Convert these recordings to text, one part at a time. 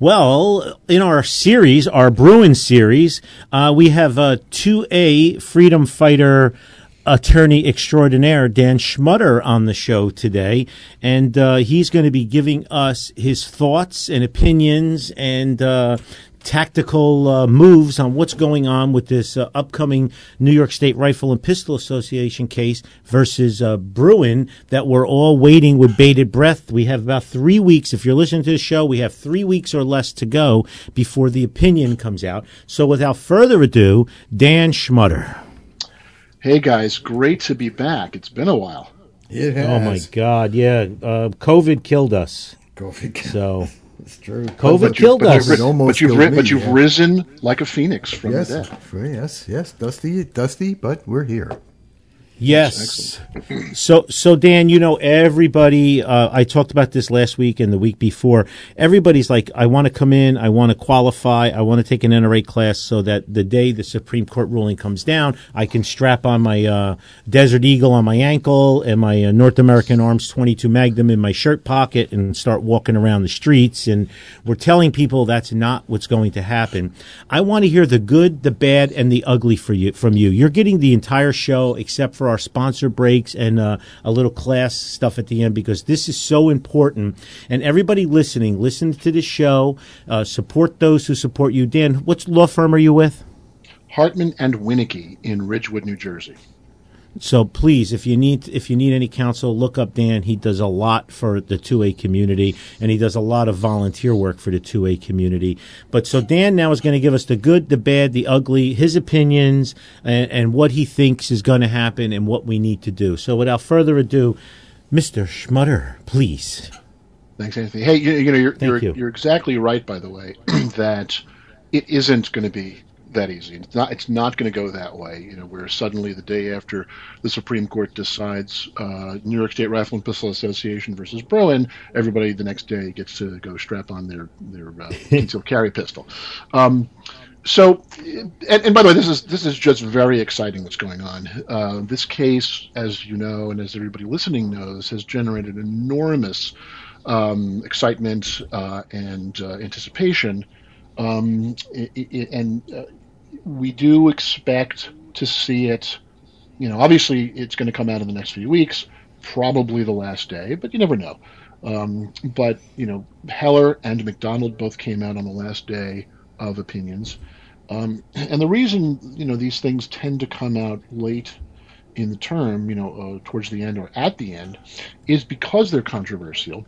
Well, in our series, our Bruen series, uh, we have a 2A freedom fighter attorney extraordinaire, Dan Schmutter, on the show today. And uh, he's going to be giving us his thoughts and opinions and uh, tactical uh, moves on what's going on with this uh, upcoming New York State Rifle and Pistol Association case versus uh, Bruen that we're all waiting with bated breath. We have about three weeks. If you're listening to the show, we have three weeks or less to go before the opinion comes out. So without further ado, Dan Schmutter. Hey guys, great to be back. It's been a while. It has. Oh my God! Yeah, uh, COVID killed us. COVID. killed So It's true. COVID But you- killed but us. It almost but you've, ri- me, but you've yeah. risen like a phoenix from Yes, the dead. yes, yes. Dusty, dusty, but we're here. Yes. So, so Dan, you know, everybody, uh, I talked about this last week and the week before. Everybody's like, I want to come in. I want to qualify. I want to take an NRA class so that the day the Supreme Court ruling comes down, I can strap on my, uh, Desert Eagle on my ankle and my uh, North American Arms 22 Magnum in my shirt pocket and start walking around the streets. And we're telling people that's not what's going to happen. I want to hear the good, the bad, and the ugly for you, from you. You're getting the entire show except for our sponsor breaks and uh, a little class stuff at the end because this is so important. And everybody listening, listen to the show, uh, support those who support you. Dan, what law firm are you with? Hartman and Winnicki in Ridgewood, New Jersey. So please, if you need if you need any counsel, look up Dan. He does a lot for the 2A community, and he does a lot of volunteer work for the 2A community. But so Dan now is going to give us the good, the bad, the ugly, his opinions, and, and what he thinks is going to happen, and what we need to do. So without further ado, Mr. Schmutter, please. Thanks, Anthony. Hey, you, you know, you're, you're, you. you're exactly right, by the way, that it isn't going to be that easy. It's not. It's not going to go that way. You know, where suddenly the day after the Supreme Court decides uh, New York State Rifle and Pistol Association versus Bruen, everybody the next day gets to go strap on their their uh, concealed carry pistol. Um, so, and, and by the way, this is this is just very exciting. What's going on? Uh, this case, as you know, and as everybody listening knows, has generated enormous um, excitement uh, and uh, anticipation, um, and uh, we do expect to see it. You know, obviously, it's going to come out in the next few weeks, probably the last day, but you never know. Um, but you know, Heller and McDonald both came out on the last day of opinions, um, and the reason you know these things tend to come out late in the term, you know, uh, towards the end or at the end, is because they're controversial,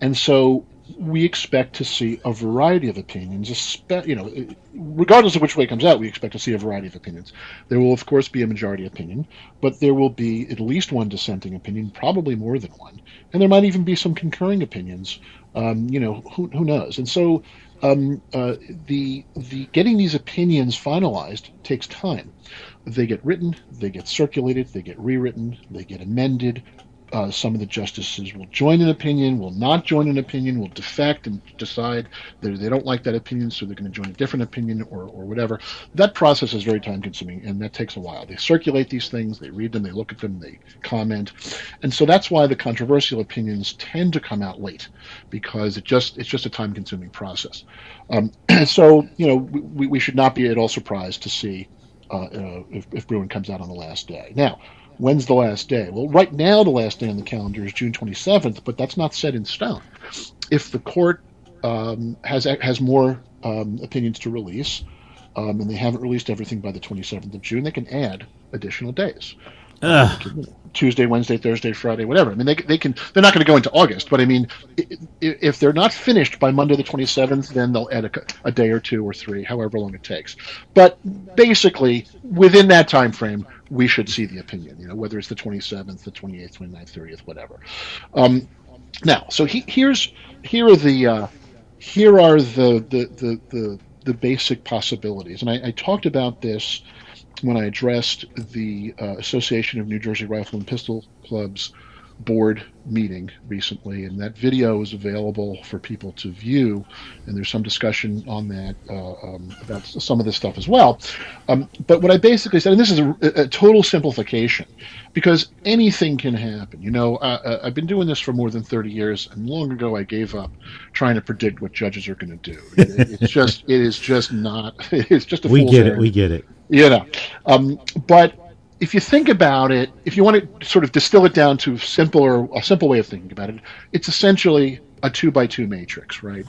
and so we expect to see a variety of opinions. You know, regardless of which way it comes out, we expect to see a variety of opinions. There will, of course, be a majority opinion, but there will be at least one dissenting opinion, probably more than one, and there might even be some concurring opinions. Um, you know, who, who knows? And so, um, uh, the the getting these opinions finalized takes time. They get written, they get circulated, they get rewritten, they get amended. Uh, some of the justices will join an opinion, will not join an opinion, will defect and decide that they don't like that opinion, so they're going to join a different opinion or, or whatever. That process is very time consuming and that takes a while. They circulate these things, they read them, they look at them, they comment. And so that's why the controversial opinions tend to come out late because it just it's just a time consuming process. Um, so, you know, we, we should not be at all surprised to see uh, uh, if, if Bruen comes out on the last day. Now, when's the last day? Well, right now the last day on the calendar is June 27th, but that's not set in stone. If the court um, has has more um, opinions to release, um, and they haven't released everything by the 27th of June, they can add additional days. Ugh. Tuesday, Wednesday, Thursday, Friday, whatever. I mean, they, they can. They're not going to go into August, but I mean, if they're not finished by Monday the twenty seventh, then they'll add a, a day or two or three, however long it takes. But basically, within that time frame, we should see the opinion. You know, whether it's the twenty seventh, the twenty eighth, 29th, thirtieth, whatever. Um, now, so he, here's here are the uh, here are the the the the, the basic possibilities, and I, I, talked about this when I addressed the uh, Association of New Jersey Rifle and Pistol Clubs board meeting recently, and that video is available for people to view. And there's some discussion on that uh, um, about some of this stuff as well. Um, but what I basically said, and this is a, a, total simplification, because anything can happen. You know, uh, I've been doing this for more than 30 years, and long ago I gave up trying to predict what judges are going to do. It, it's just, it is just not. It's just a. We get it. We get it. You know, um, but if you think about it, if you want to sort of distill it down to simpler, a simple way of thinking about it, it's essentially a two by two matrix, right?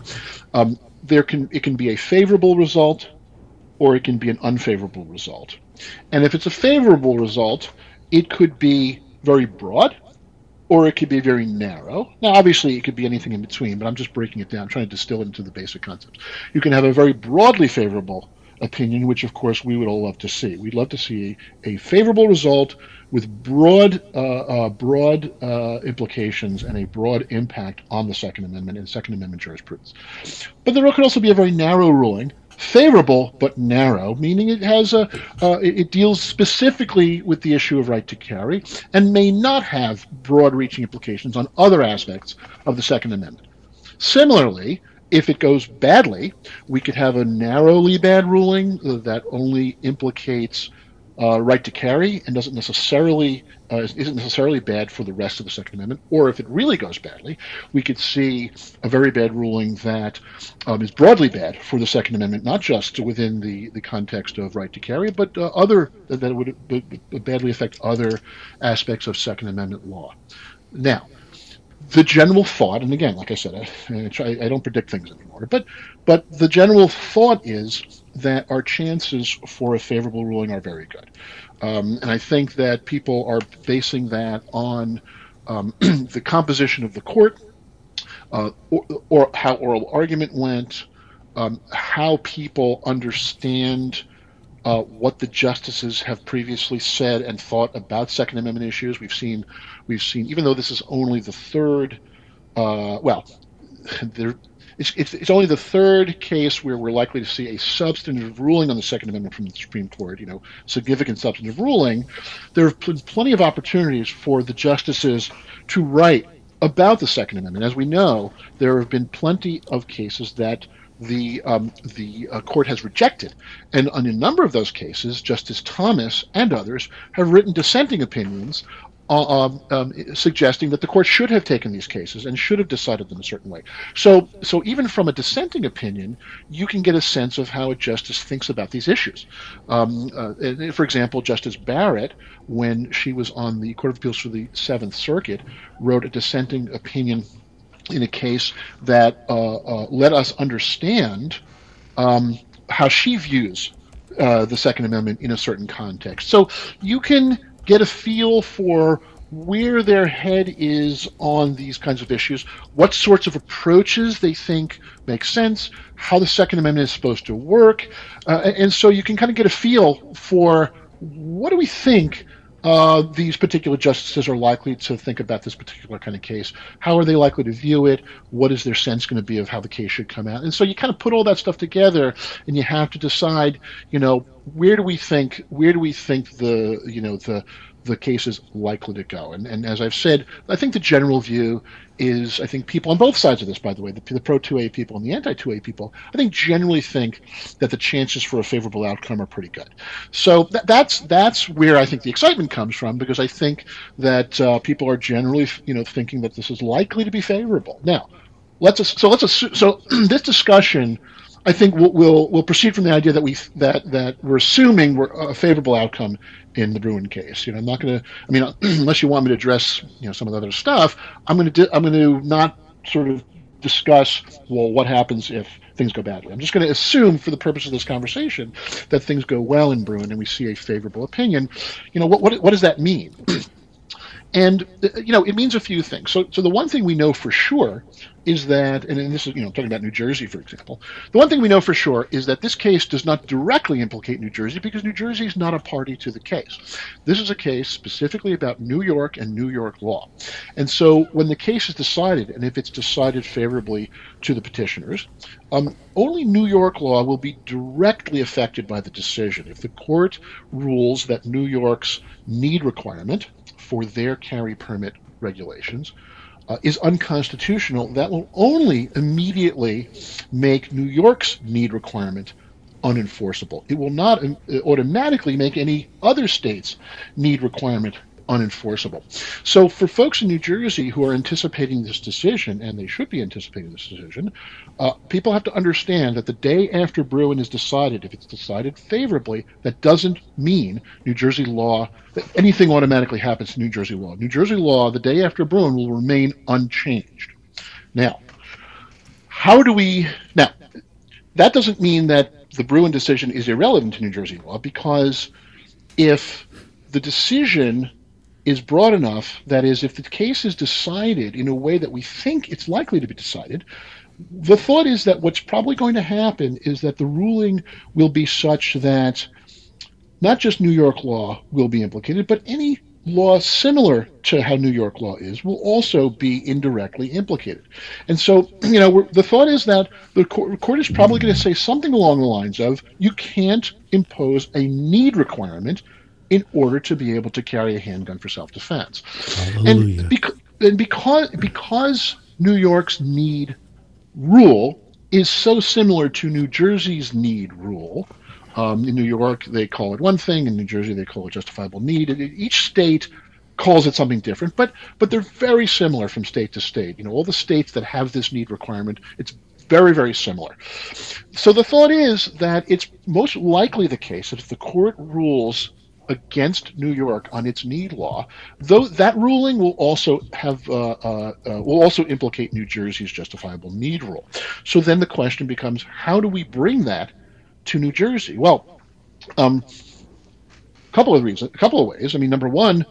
Um, there can it can be a favorable result, or it can be an unfavorable result. And if it's a favorable result, it could be very broad, or it could be very narrow. Now, obviously, it could be anything in between, but I'm just breaking it down, trying to distill it into the basic concepts. You can have a very broadly favorable opinion, which of course we would all love to see. We'd love to see a, favorable result with broad, uh, uh, broad uh, implications and a broad impact on the Second Amendment and Second Amendment jurisprudence. But there could also be a very narrow ruling, favorable but narrow, meaning it has a, uh, it deals specifically with the issue of right to carry and may not have broad-reaching implications on other aspects of the Second Amendment. Similarly, if it goes badly, we could have a narrowly bad ruling that only implicates uh, right to carry and doesn't necessarily uh, isn't necessarily bad for the rest of the Second Amendment. Or if it really goes badly, we could see a very bad ruling that um, is broadly bad for the Second Amendment, not just within the, the context of right to carry, but uh, other that would badly affect other aspects of Second Amendment law. Now, the general thought, and again, like I said, I, I, don't predict things anymore, but but the general thought is that our chances for a favorable ruling are very good, um, and I think that people are basing that on um, the composition of the court, uh, or, or, how oral argument went, um, how people understand uh, what the justices have previously said and thought about Second Amendment issues. We've seen, we've seen, even though this is only the third, uh, well, there, it's, it's, it's, only the third case where we're likely to see a substantive ruling on the Second Amendment from the Supreme Court, you know, significant substantive ruling. There have been plenty of opportunities for the justices to write about the Second Amendment. As we know, there have been plenty of cases that the um, the uh, court has rejected, and on a number of those cases, Justice Thomas and others have written dissenting opinions. Uh, um, um, suggesting that the court should have taken these cases and should have decided them a certain way. So, so even from a dissenting opinion, you can get a sense of how a justice thinks about these issues. Um, uh, for example, Justice Barrett, when she was on the Court of Appeals for the Seventh Circuit, wrote a dissenting opinion in a case that uh, uh, let us understand um, how she views uh, the Second Amendment in a certain context. So you can get a feel for where their head is on these kinds of issues, what sorts of approaches they think make sense, how the Second Amendment is supposed to work, uh, and so you can kind of get a feel for what do we think uh, these particular justices are likely to think about this particular kind of case. How are they likely to view it? What is their sense going to be of how the case should come out? And so you kind of put all that stuff together, and you have to decide, you know, where do we think where do we think the you know the the case is likely to go. And, and as I've said, I think the general view is I think people on both sides of this, by the way, the, the pro 2A people and the anti 2A people, I think generally think that the chances for a favorable outcome are pretty good. So th- that's that's where I think the excitement comes from because I think that uh, people are generally you know thinking that this is likely to be favorable. Now, let's so let's assume, so this discussion I think we'll, we'll, we'll proceed from the idea that we that that we're assuming we're a favorable outcome in the Bruen case. You know, I'm not going to. I mean, unless you want me to address you know some of the other stuff, I'm going to I'm going to not sort of discuss well what happens if things go badly. I'm just going to assume for the purpose of this conversation that things go well in Bruen and we see a favorable opinion. You know, what what what does that mean? and you know, it means a few things. So, so the one thing we know for sure is that, and this is you know talking about New Jersey, for example, the one thing we know for sure is that this case does not directly implicate New Jersey because New Jersey is not a party to the case. This is a case specifically about New York and New York law, and so when the case is decided, and if it's decided favorably to the petitioners, um, only New York law will be directly affected by the decision. If the court rules that New York's need requirement for their carry permit regulations uh, is unconstitutional, that will only immediately make New York's need requirement unenforceable. It will not uh, automatically make any other state's need requirement unenforceable. So, for folks in New Jersey who are anticipating this decision, and they should be anticipating this decision, uh, people have to understand that the day after Bruen is decided, if it's decided favorably, that doesn't mean New Jersey law, that anything automatically happens to New Jersey law. New Jersey law, the day after Bruen, will remain unchanged. Now, how do we. Now, that doesn't mean that the Bruen decision is irrelevant to New Jersey law because if the decision is broad enough that is, if the case is decided in a way that we think it's likely to be decided, the thought is that what's probably going to happen is that the ruling will be such that not just New York law will be implicated, but any law similar to how New York law is will also be indirectly implicated. And so, you know, the thought is that the court, court is probably going to say something along the lines of you can't impose a need requirement in order to be able to carry a handgun for self-defense. And, bec- and because because New York's need rule is so similar to New Jersey's need rule. Um, in New York, they call it one thing. In New Jersey, they call it justifiable need. Each state calls it something different, but but they're very similar from state to state. You know, all the states that have this need requirement, it's very very similar. So the thought is that it's most likely the case that if the court rules against New York on its need law, though that ruling will also have uh, uh, uh, will also implicate New Jersey's justifiable need rule. So then the question becomes, how do we bring that to New Jersey? Well, um, a couple of reasons, a couple of ways. I mean, number one,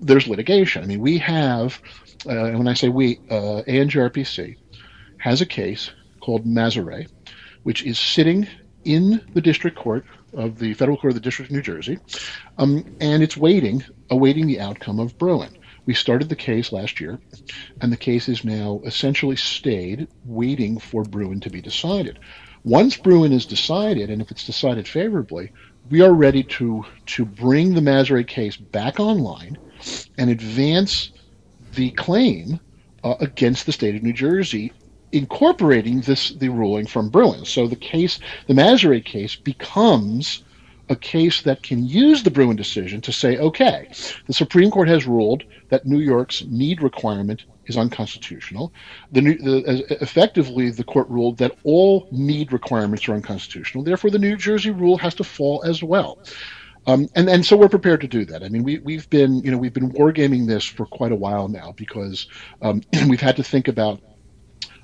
there's litigation. I mean, we have, uh, when I say we, uh, ANJRPC has a case called Mazahreh, which is sitting in the district court of the federal court of the District of New Jersey, um, and it's waiting, awaiting the outcome of Bruen. We started the case last year, and the case is now essentially stayed, waiting for Bruen to be decided. Once Bruen is decided, and if it's decided favorably, we are ready to to bring the Mazahreh case back online and advance the claim uh, against the state of New Jersey incorporating this the ruling from Bruen. So the case, the Mazahreh case, becomes a case that can use the Bruen decision to say, okay, the Supreme Court has ruled that New York's need requirement is unconstitutional. The, the, effectively, the court ruled that all need requirements are unconstitutional. Therefore, the New Jersey rule has to fall as well. Um, and and so we're prepared to do that. I mean, we we've been you know we've been wargaming this for quite a while now because um, we've had to think about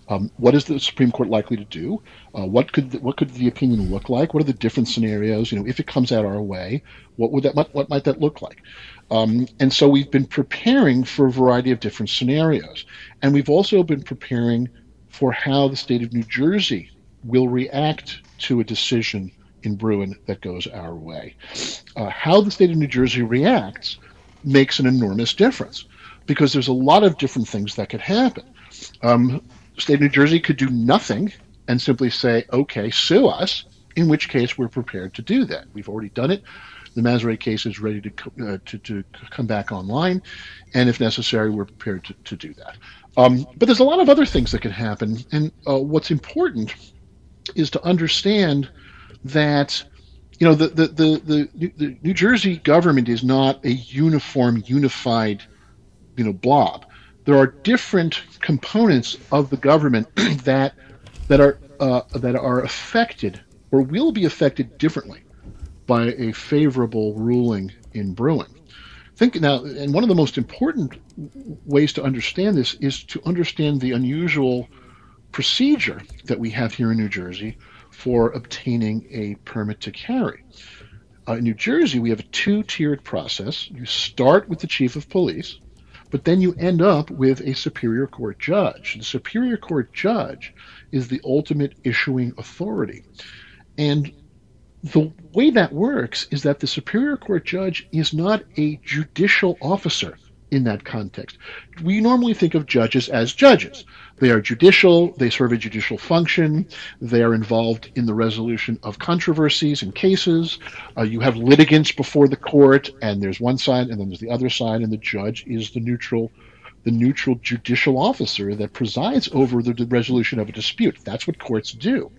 um, what is the Supreme Court likely to do? Uh, what could the, what could the opinion look like? What are the different scenarios? You know, if it comes out our way, what would that what, what might that look like? Um, and so we've been preparing for a variety of different scenarios, and we've also been preparing for how the state of New Jersey will react to a decision in Bruen that goes our way. Uh, how the state of New Jersey reacts makes an enormous difference because there's a lot of different things that could happen. Um, state of New Jersey could do nothing and simply say, okay, sue us, in which case we're prepared to do that. We've already done it. The Mazahreh case is ready to, uh, to, to, come back online, and if necessary, we're prepared to, to do that. Um, but there's a lot of other things that can happen, and uh, what's important is to understand that you know the, the, the, the, the New Jersey government is not a uniform, unified you know blob there are different components of the government that that are uh, that are affected or will be affected differently by a favorable ruling in Bruen. Think now, and one of the most important ways to understand this is to understand the unusual procedure that we have here in New Jersey for obtaining a permit to carry. Uh, in New Jersey, we have a two tiered process. You start with the chief of police, But then you end up with a Superior Court judge. The Superior Court judge is the ultimate issuing authority. And the way that works is that the Superior Court judge is not a judicial officer in that context. We normally think of judges as judges. They are judicial, they serve a judicial function, they are involved in the resolution of controversies and cases. Uh, you have litigants before the court, and there's one side and then there's the other side, and the judge is the neutral the neutral judicial officer that presides over the, the resolution of a dispute. That's what courts do.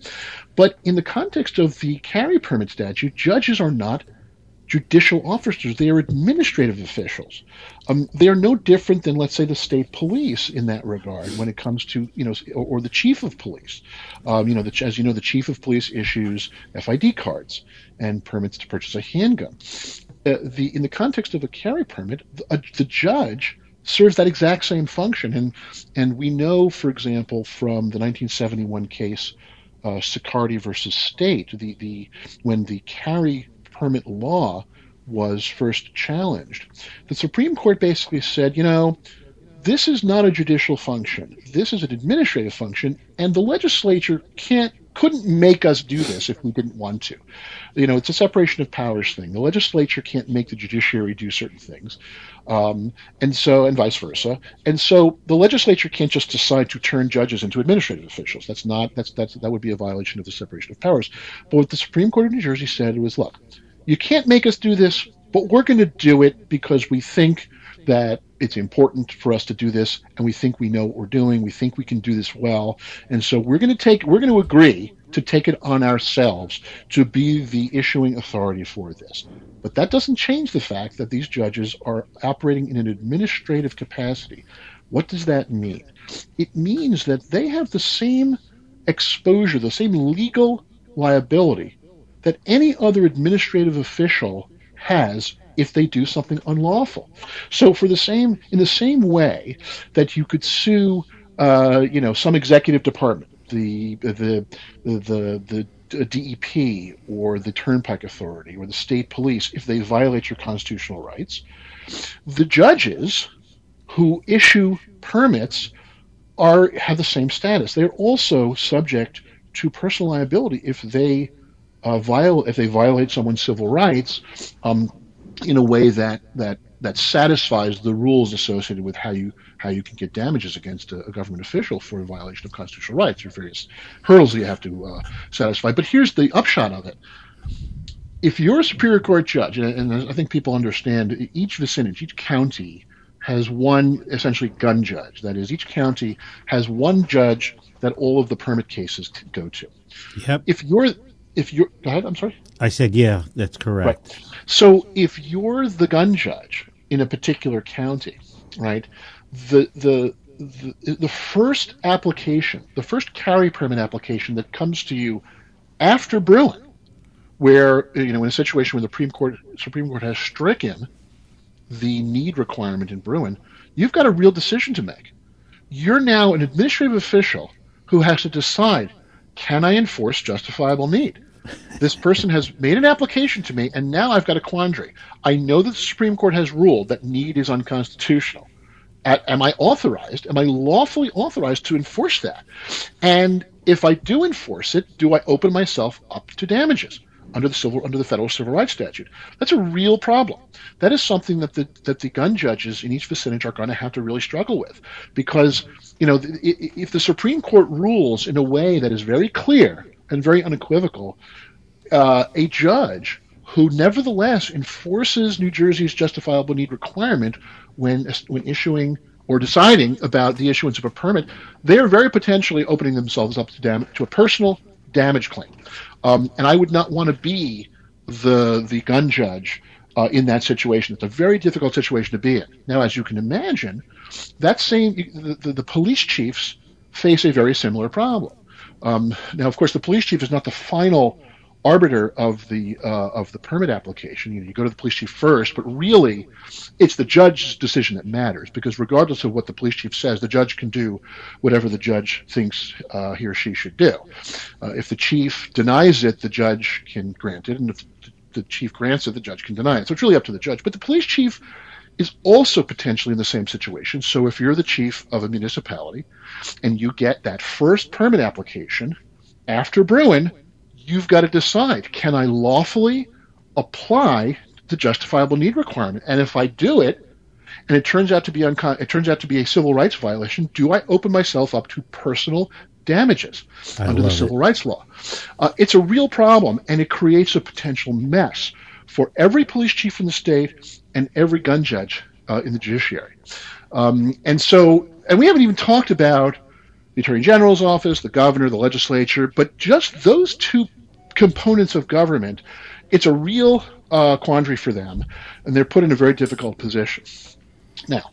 But in the context of the carry permit statute, judges are not judicial officers. They are administrative officials. Um, they are no different than, let's say, the state police in that regard when it comes to, you know, or, or the chief of police. Um, you know, the, as you know, the chief of police issues FID cards and permits to purchase a handgun. Uh, the in the context of a carry permit, the, uh, the judge serves that exact same function. And and we know, for example, from the 1971 case, uh, Siccardi versus State, the the when the carry permit law was first challenged, the Supreme Court basically said, you know, this is not a judicial function. This is an administrative function, and the legislature can't couldn't make us do this if we didn't want to. You know, it's a separation of powers thing. The legislature can't make the judiciary do certain things, um, and so and vice versa. And so the legislature can't just decide to turn judges into administrative officials. That's not that's that's that would be a violation of the separation of powers. But what the Supreme Court of New Jersey said was, look, you can't make us do this, but we're going to do it because we think that it's important for us to do this and we think we know what we're doing. We think we can do this well. And so we're going to take, we're going to agree to take it on ourselves to be the issuing authority for this. But that doesn't change the fact that these judges are operating in an administrative capacity. What does that mean? It means that they have the same exposure, the same legal liability that any other administrative official has if they do something unlawful. So, for the same, in the same way that you could sue, uh, you know, some executive department, the the the the, DEP or the Turnpike Authority or the state police, if they violate your constitutional rights, the judges who issue permits are have the same status. They're also subject to personal liability if they uh, viol- if they violate someone's civil rights um, in a way that that that satisfies the rules associated with how you how you can get damages against a, a government official for a violation of constitutional rights. There are various hurdles that you have to uh, satisfy. But here's the upshot of it: if you're a superior court judge, and, and I think people understand, each vicinage, each county has one essentially gun judge. That is, each county has one judge that all of the permit cases go to. Yep. If you're if you're go ahead, I'm sorry. I said, yeah, that's correct. Right. So if you're the gun judge in a particular county, right, the the the, the first application, the first carry permit application that comes to you after Bruen where you know in a situation where the Supreme Court Supreme Court has stricken the need requirement in Bruen you've got a real decision to make. You're now an administrative official who has to decide can I enforce justifiable need? This person has made an application to me, and now I've got a quandary. I know that the Supreme Court has ruled that need is unconstitutional. am I authorized? Am I lawfully authorized to enforce that? And if I do enforce it, do I open myself up to damages? Under the civil under the federal civil rights statute. That's a real problem. That is something that the that the gun judges in each vicinage are going to have to really struggle with, because you know if the Supreme Court rules in a way that is very clear and very unequivocal, uh, a judge who nevertheless enforces New Jersey's justifiable need requirement when when issuing or deciding about the issuance of a permit, they are very potentially opening themselves up to, dam- to a personal damage claim. Um, and I would not want to be the the gun judge uh, in that situation. It's a very difficult situation to be in. Now, as you can imagine, that same the, the, the police chiefs face a very similar problem. Um, now, of course, the police chief is not the final arbiter of the uh, of the permit application. You, know, you go to the police chief first, but really, it's the judge's decision that matters because regardless of what the police chief says, the judge can do whatever the judge thinks uh, he or she should do. Uh, if the chief denies it, the judge can grant it, and if the chief grants it, the judge can deny it. So it's really up to the judge. But the police chief is also potentially in the same situation. So if you're the chief of a municipality and you get that first permit application after Bruen, you've got to decide can I lawfully apply the justifiable need requirement? And if I do it, and it turns out to be uncon- it turns out to be a civil rights violation, do I open myself up to personal damages I under the civil rights law? Uh, it's a real problem, and it creates a potential mess for every police chief in the state and every gun judge uh, in the judiciary. Um, and so, and we haven't even talked about the attorney general's office, the governor, the legislature, but just those two components of government, it's a real uh, quandary for them, and they're put in a very difficult position. Now,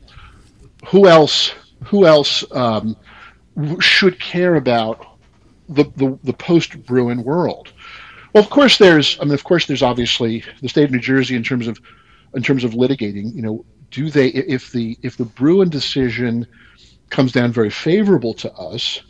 who else? Who else um, should care about the the, the post Bruen world? Well, of course, there's. I mean, of course, there's obviously the state of New Jersey in terms of in terms of litigating. You know, do they if the if the Bruen decision comes down very favorable to us,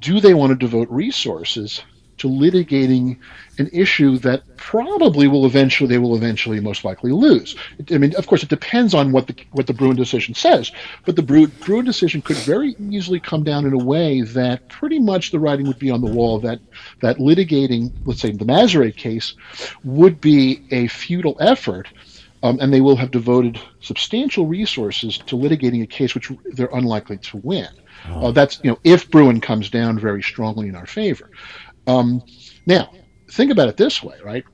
do they want to devote resources to litigating an issue that probably will eventually they will eventually most likely lose. I mean, of course, it depends on what the what the Bruen decision says, but the Bruen decision could very easily come down in a way that pretty much the writing would be on the wall that that litigating, let's say, the Mazahreh case, would be a futile effort. Um, and they will have devoted substantial resources to litigating a case which they're unlikely to win. Uh, that's you know if Bruen comes down very strongly in our favor. Um, now, think about it this way, right?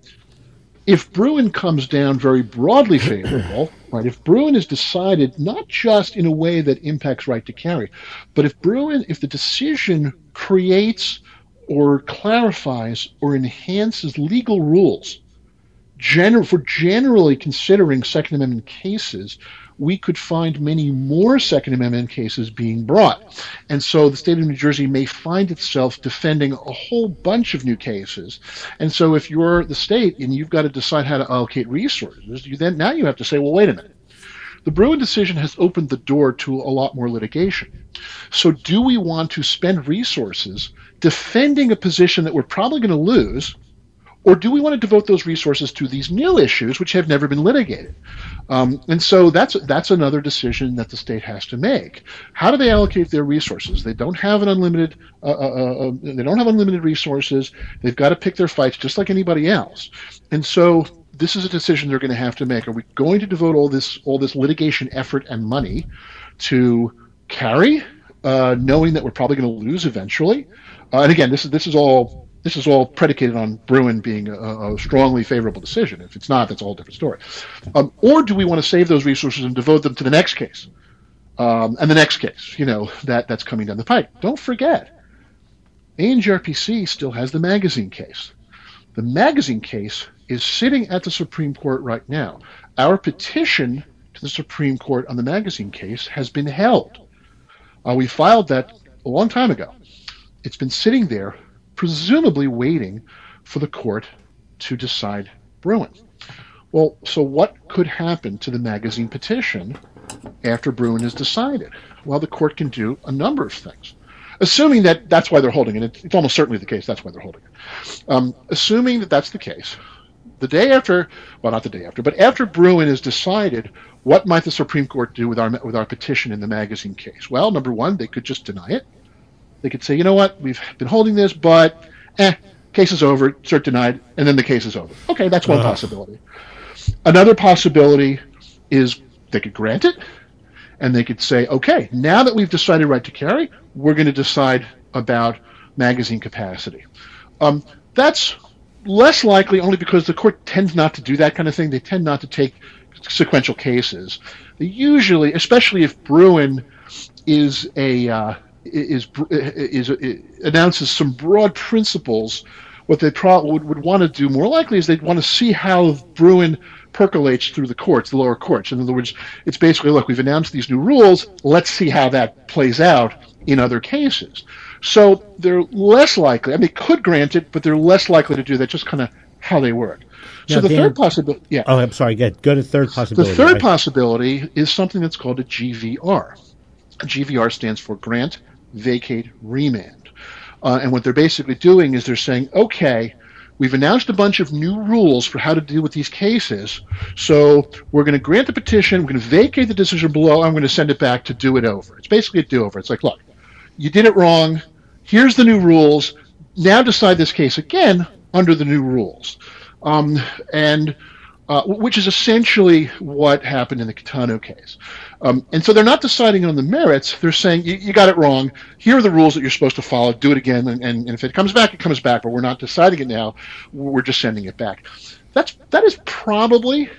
If Bruen comes down very broadly favorable, right? If Bruen is decided not just in a way that impacts right to carry, but if Bruen, if the decision creates or clarifies or enhances legal rules gener- for generally considering Second Amendment cases, we could find many more Second Amendment cases being brought. And so the state of New Jersey may find itself defending a whole bunch of new cases. And so if you're the state and you've got to decide how to allocate resources, you then now you have to say, well, wait a minute. The Bruen decision has opened the door to a lot more litigation. So do we want to spend resources defending a position that we're probably going to lose or do we want to devote those resources to these new issues which have never been litigated? Um, and so that's that's another decision that the state has to make. How do they allocate their resources? They don't have an unlimited uh, uh, uh, they don't have unlimited resources. They've got to pick their fights just like anybody else. And so this is a decision they're going to have to make. Are we going to devote all this all this litigation effort and money to carry, uh, knowing that we're probably going to lose eventually? Uh, and again, this is this is all this is all predicated on Bruen being a, a, strongly favorable decision. If it's not, that's a whole different story. Um, or do we want to save those resources and devote them to the next case, um, and the next case, you know, that that's coming down the pike? Don't forget, ANJRPC still has the magazine case. The magazine case is sitting at the Supreme Court right now. Our petition to the Supreme Court on the magazine case has been held. Uh, we filed that a long time ago. It's been sitting there presumably waiting for the court to decide Bruen. Well, so what could happen to the magazine petition after Bruen is decided? Well, the court can do a number of things. Assuming that that's why they're holding it, it's almost certainly the case that's why they're holding it. Um, assuming that that's the case, the day after, well, not the day after, but after Bruen is decided, what might the Supreme Court do with our with our petition in the magazine case? Well, number one, they could just deny it. They could say, you know what, we've been holding this, but eh, case is over, cert denied, and then the case is over. Okay, that's one uh. possibility. Another possibility is they could grant it, and they could say, okay, now that we've decided right to carry, we're going to decide about magazine capacity. Um, that's less likely only because the court tends not to do that kind of thing. They tend not to take sequential cases. They usually, especially if Bruen is a uh, is, is, is announces some broad principles. What they pro- would, would want to do more likely is they'd want to see how Bruen percolates through the courts, the lower courts. In other words, it's basically look, we've announced these new rules. Let's see how that plays out in other cases. So they're less likely. I mean, they could grant it, but they're less likely to do that. Just kind of how they work. So the Dan, third possibility, yeah. Oh, I'm sorry. Go, go to third possibility. The third right? possibility is something that's called a GVR. A GVR stands for grant, vacate, remand. Uh, and what they're basically doing is they're saying, okay, We've announced a bunch of new rules for how to deal with these cases. So we're going to grant the petition. We're going to vacate the decision below. I'm going to send it back to do it over. It's basically a do over. It's like, look, you did it wrong. Here's the new rules. Now decide this case again under the new rules. Um, and uh, which is essentially what happened in the Caetano case. Um, and so they're not deciding on the merits. They're saying, you, got it wrong. Here are the rules that you're supposed to follow. Do it again. And, and, and, if it comes back, it comes back. But we're not deciding it now. We're just sending it back. That's, that is probably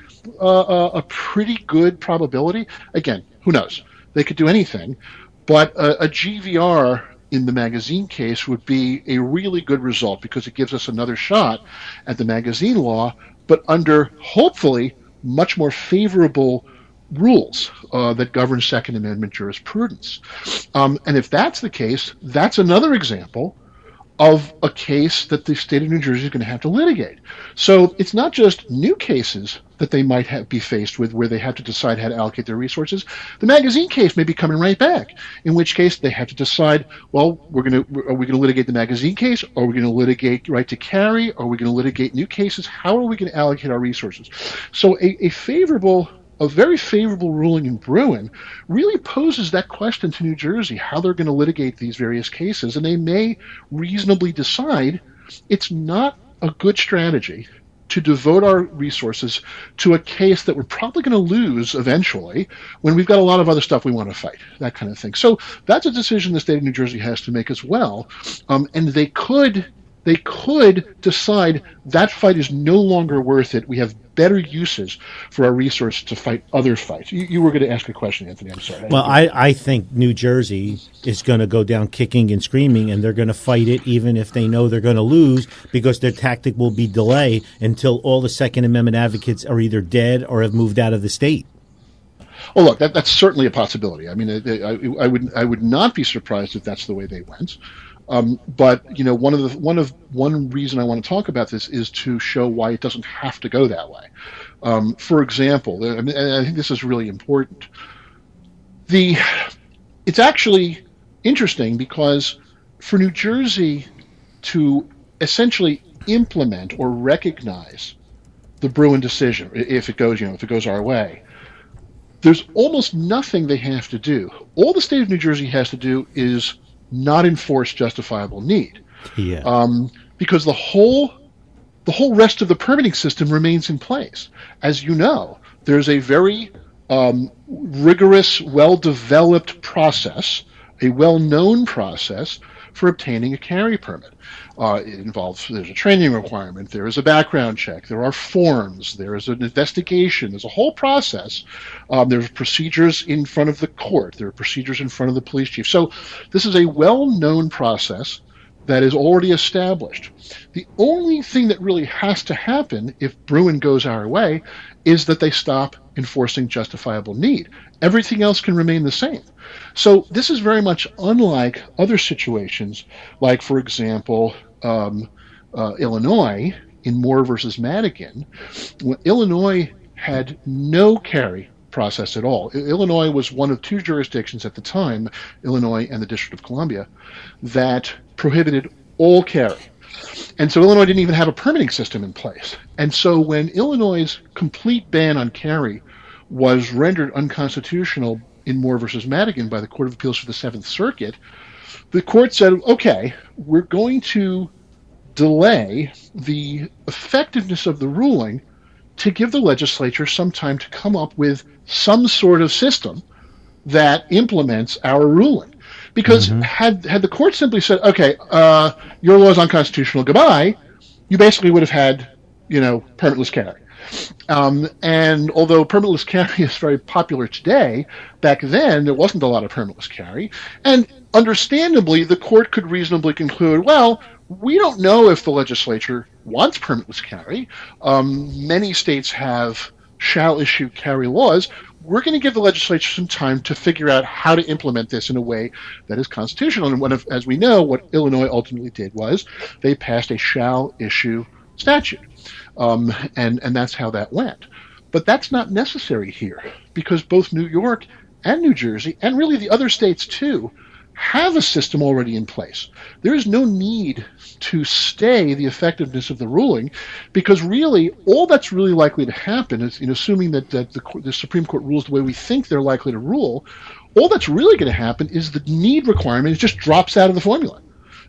uh, a pretty good probability. Again, who knows? They could do anything. But a, a GVR in the magazine case would be a really good result because it gives us another shot at the magazine law but under hopefully much more favorable rules uh, that govern Second Amendment jurisprudence. Um, and if that's the case, that's another example of a case that the state of New Jersey is going to have to litigate. So it's not just new cases that they might have, be faced with where they have to decide how to allocate their resources. The magazine case may be coming right back, in which case they have to decide, well, we're going to, are we going to litigate the magazine case? Are we going to litigate right to carry? Are we going to litigate new cases? How are we going to allocate our resources? So a, a favorable a very favorable ruling in Bruen really poses that question to New Jersey how they're going to litigate these various cases, and they may reasonably decide it's not a good strategy to devote our resources to a case that we're probably going to lose eventually when we've got a lot of other stuff we want to fight, that kind of thing. So that's a decision the state of New Jersey has to make as well. Um, and they could they could decide that fight is no longer worth it. We have better uses for our resources to fight other fights. You, you were going to ask a question, Anthony. I'm sorry. Well, I, I think New Jersey is going to go down kicking and screaming, and they're going to fight it even if they know they're going to lose because their tactic will be delay until all the Second Amendment advocates are either dead or have moved out of the state. Oh, look, that, that's certainly a possibility. I mean, I, I, would I would not be surprised if that's the way they went. Um, but you know, one of the one of one reason I want to talk about this is to show why it doesn't have to go that way. Um, for example, I, mean, I think this is really important. The it's actually interesting because for New Jersey to essentially implement or recognize the Bruen decision, if it goes, you know, if it goes our way, there's almost nothing they have to do. All the state of New Jersey has to do is not enforce justifiable need. Yeah. Um, because the whole the whole rest of the permitting system remains in place. As you know, there's a very um, rigorous, well-developed process, a well-known process for obtaining a carry permit. Uh, it involves there's a training requirement, there is a background check, there are forms, there is an investigation, there's a whole process. Um, there's procedures in front of the court, there are procedures in front of the police chief. So this is a well-known process that is already established. The only thing that really has to happen if Bruen goes our way is that they stop enforcing justifiable need. Everything else can remain the same. So this is very much unlike other situations, like, for example, um, uh, Illinois in Moore versus Madigan. Illinois had no carry process at all. Illinois was one of two jurisdictions at the time, Illinois and the District of Columbia, that prohibited all carry. And so Illinois didn't even have a permitting system in place. And so when Illinois' complete ban on carry was rendered unconstitutional in Moore versus Madigan by the Court of Appeals for the Seventh Circuit, the court said, okay, we're going to delay the effectiveness of the ruling to give the legislature some time to come up with some sort of system that implements our ruling. Because mm-hmm. had had the court simply said, "Okay, uh, your law is unconstitutional, goodbye," you basically would have had, you know, permitless carry. Um, and although permitless carry is very popular today, back then there wasn't a lot of permitless carry. And understandably, the court could reasonably conclude, well, we don't know if the legislature wants permitless carry. Um, many states have shall issue carry laws. We're going to give the legislature some time to figure out how to implement this in a way that is constitutional. And of, as we know, what Illinois ultimately did was they passed a shall issue statute. Um, and, and that's how that went. But that's not necessary here because both New York and New Jersey, and really the other states too, have a system already in place. There is no need to stay the effectiveness of the ruling because really all that's really likely to happen is, know, assuming that, that the, the Supreme Court rules the way we think they're likely to rule, all that's really going to happen is the need requirement just drops out of the formula.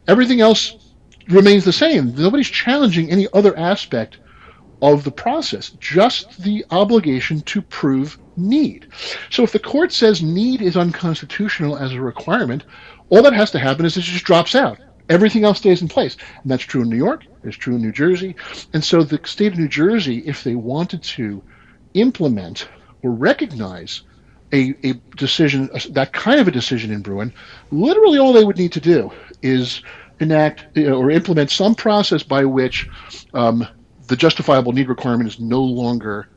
Everything else remains the same. Nobody's challenging any other aspect of the process, just the obligation to prove need. So if the court says need is unconstitutional as a requirement, all that has to happen is it just drops out. Everything else stays in place. And that's true in New York, it's true in New Jersey. And so the state of New Jersey, if they wanted to implement or recognize a, a decision, that kind of a decision in Bruen, literally all they would need to do is enact or implement some process by which um, the justifiable need requirement is no longer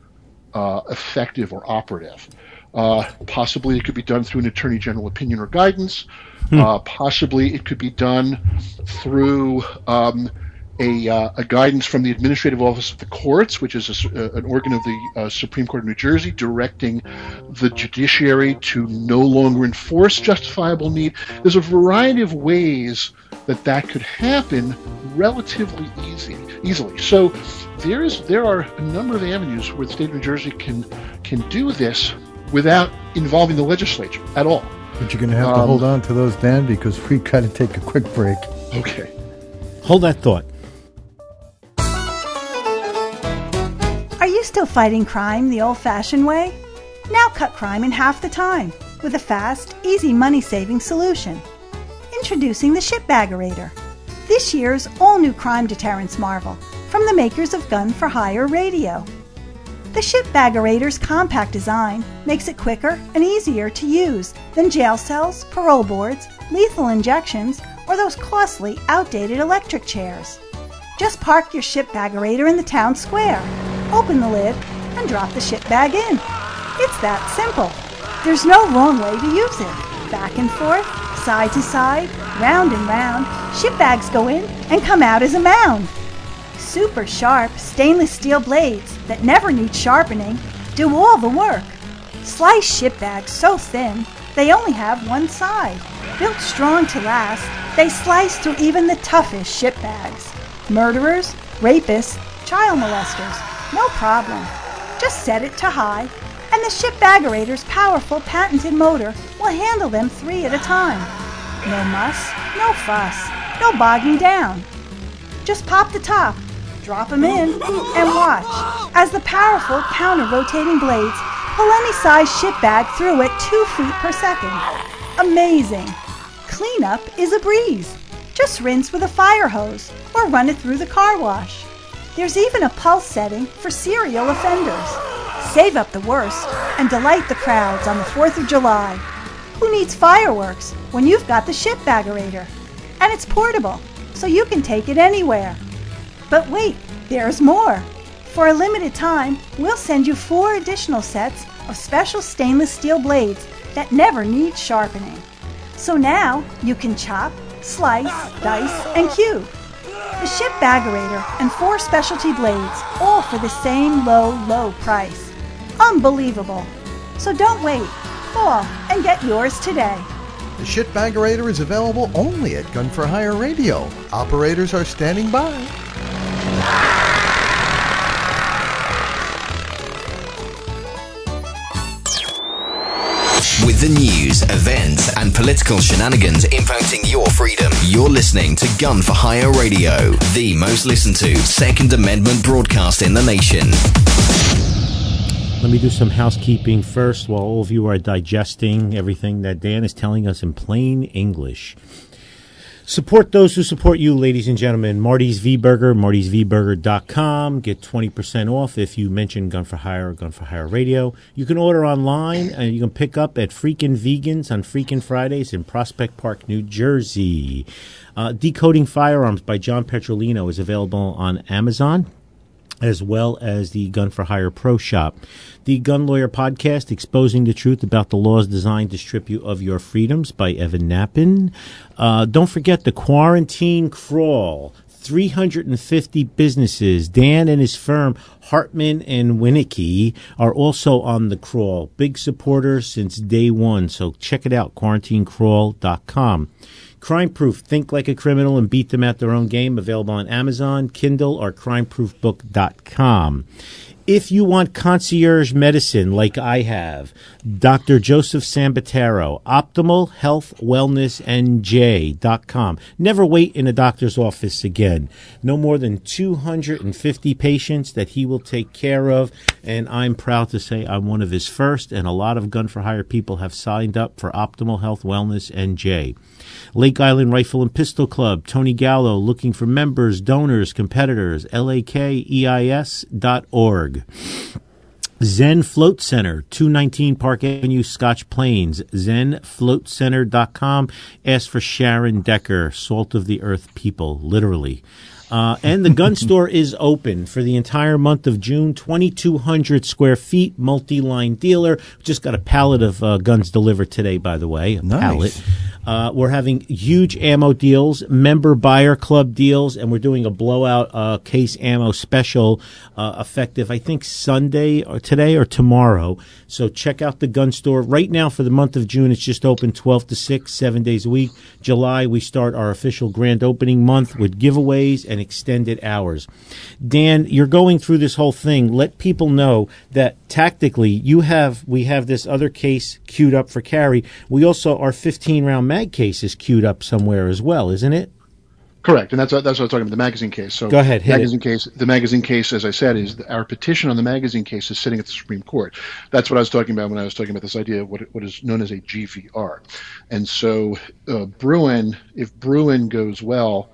uh, effective or operative. Uh, possibly it could be done through an attorney general opinion or guidance. Hmm. Uh, possibly it could be done through um, a, uh, a, guidance from the Administrative Office of the Courts, which is a, uh, an organ of the uh, Supreme Court of New Jersey, directing the judiciary to no longer enforce justifiable need. There's a variety of ways that that could happen relatively easy, easily. So there is there are a number of avenues where the state of New Jersey can can do this without involving the legislature at all. But you're going to have to um, hold on to those, Dan, because we've got to take a quick break. Okay. Hold that thought. Are you still fighting crime the old fashioned way? Now cut crime in half the time with a fast, easy money saving solution. Introducing the Shipbaggerator, this year's all new crime deterrence marvel from the makers of Gun for Hire Radio. The Shipbaggerator's compact design makes it quicker and easier to use than jail cells, parole boards, lethal injections, or those costly, outdated electric chairs. Just park your Shipbaggerator in the town square, open the lid, and drop the ship bag in. It's that simple. There's no wrong way to use it. Back and forth, side to side, round and round, ship bags go in and come out as a mound. Super sharp stainless steel blades that never need sharpening do all the work. Slice ship bags so thin they only have one side. Built strong to last, they slice through even the toughest ship bags. Murderers, rapists, child molesters, no problem. Just set it to high and the Shipbaggerator's powerful patented motor will handle them three at a time. No muss, no fuss, no bogging down. Just pop the top, drop them in, and watch as the powerful counter-rotating blades pull any size ship bag through at two feet per second. Amazing! Cleanup is a breeze. Just rinse with a fire hose or run it through the car wash. There's even a pulse setting for serial offenders. Save up the worst and delight the crowds on the 4th of July. Who needs fireworks when you've got the Ship Shipbaggerator? And it's portable, so you can take it anywhere. But wait, there's more. For a limited time, we'll send you four additional sets of special stainless steel blades that never need sharpening. So now you can chop, slice, dice, and cube. The Shipbaggerator and four specialty blades, all for the same low, low price. Unbelievable. So don't wait. Call and get yours today. The Shipbaggerator is available only at Gun for Hire Radio. Operators are standing by. With the news, events, and political shenanigans impacting your freedom, you're listening to Gun for Hire Radio, the most listened to Second Amendment broadcast in the nation. Let me do some housekeeping first while all of you are digesting everything that Dan is telling us in plain English. Support those who support you, ladies and gentlemen. Marty's V Burger, martysvburger.com. Get 20% off if you mention Gun for Hire or Gun for Hire Radio. You can order online and you can pick up at Freakin' Vegans on Freakin' Fridays in Prospect Park, New Jersey. Uh, Decoding Firearms by John Petrolino is available on Amazon. As well as the Gun for Hire Pro Shop. The Gun Lawyer Podcast, exposing the truth about the laws designed to strip you of your freedoms by Evan Nappen. Uh, don't forget the Quarantine Crawl. 350 businesses. Dan and his firm, Hartman and Winnicki, are also on the crawl. Big supporters since day one. So check it out, quarantinecrawl.com. Crime Proof, Think Like a Criminal and Beat Them at Their Own Game, available on Amazon, Kindle, or crimeproofbook.com. If you want concierge medicine like I have, Dr. Joseph Sambatero, Optimal Health Wellness NJ.com. Never wait in a doctor's office again. No more than 250 patients that he will take care of. And I'm proud to say I'm one of his first, and a lot of gun for hire people have signed up for Optimal Health Wellness NJ. Lake Island Rifle and Pistol Club, Tony Gallo, looking for members, donors, competitors, lakeis.org. Zen Float Center, 219 Park Avenue, Scotch Plains, zenfloatcenter.com. Ask for Sharon Decker, Salt of the Earth People, literally. Uh, and the gun store is open for the entire month of June. 2,200 square feet, multi-line dealer. Just got a pallet of uh, guns delivered today, by the way. A Nice. pallet. Uh, we're having huge ammo deals, member buyer club deals, and we're doing a blowout uh, case ammo special uh, effective, I think, Sunday or today or tomorrow. So check out the gun store. Right now, for the month of June, it's just open 12 to 6, seven days a week. July, we start our official grand opening month with giveaways and extended hours. Dan, you're going through this whole thing. Let people know that tactically, you have we have this other case queued up for carry. We also our 15 round mag case is queued up somewhere as well, isn't it? Correct, and that's what, that's what I was talking about the magazine case. So Go ahead, magazine case. The magazine case, as I said, is the, our petition on the magazine case is sitting at the Supreme Court. That's what I was talking about when I was talking about this idea of what what is known as a GVR. And so uh, Bruen, if Bruen goes well,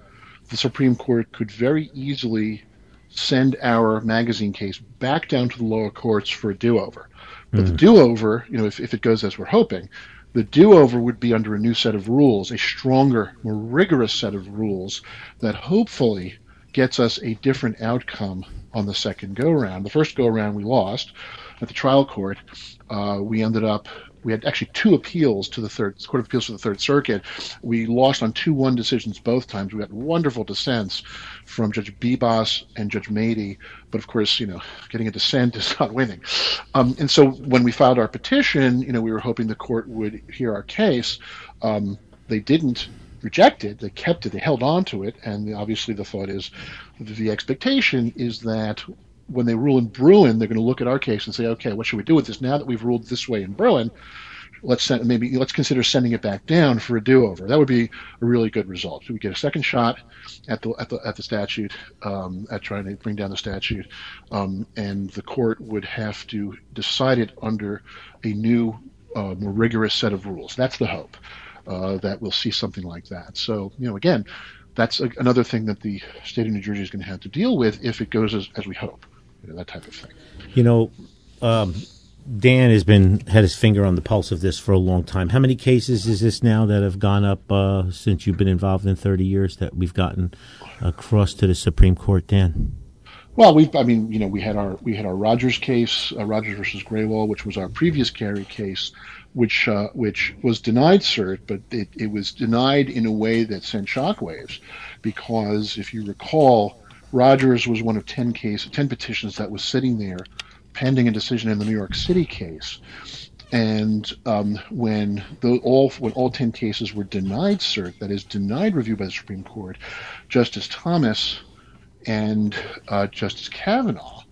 the Supreme Court could very easily send our magazine case back down to the lower courts for a do-over. But the do-over, you know, if, if it goes as we're hoping, the do-over would be under a new set of rules, a stronger, more rigorous set of rules that hopefully gets us a different outcome on the second go-round. The first go-round we lost at the trial court. Uh, we ended up we had actually two appeals to the third court of appeals to the third circuit. We lost on two one decisions both times. We got wonderful dissents from Judge Bibas and Judge Matey, but of course, you know, getting a dissent is not winning. Um, and so when we filed our petition, you know, we were hoping the court would hear our case. Um, they didn't reject it. They kept it. They held on to it. And obviously, the thought is, the expectation is that when they rule in Bruen, they're going to look at our case and say, okay, what should we do with this? Now that we've ruled this way in Bruen, let's send, maybe let's consider sending it back down for a do-over. That would be a really good result. So we get a second shot at the at the at the statute, um, at trying to bring down the statute, um, and the court would have to decide it under a new, uh, more rigorous set of rules. That's the hope uh, that we'll see something like that. So you know, again, that's a, another thing that the state of New Jersey is going to have to deal with if it goes as, as we hope. You know, that type of thing. You know, um, Dan has been had his finger on the pulse of this for a long time. How many cases is this now that have gone up uh, since you've been involved in thirty years that we've gotten across to the Supreme Court, Dan? Well, we, I mean, you know, we had our we had our Rogers case, uh, Rogers versus Grewal, which was our previous carry case, which uh, which was denied cert, but it, it was denied in a way that sent shockwaves, because if you recall, Rogers was one of ten cases, ten petitions that was sitting there, pending a decision in the New York City case, and um, when the, all when all ten cases were denied cert, that is denied review by the Supreme Court, Justice Thomas and uh, Justice Kavanaugh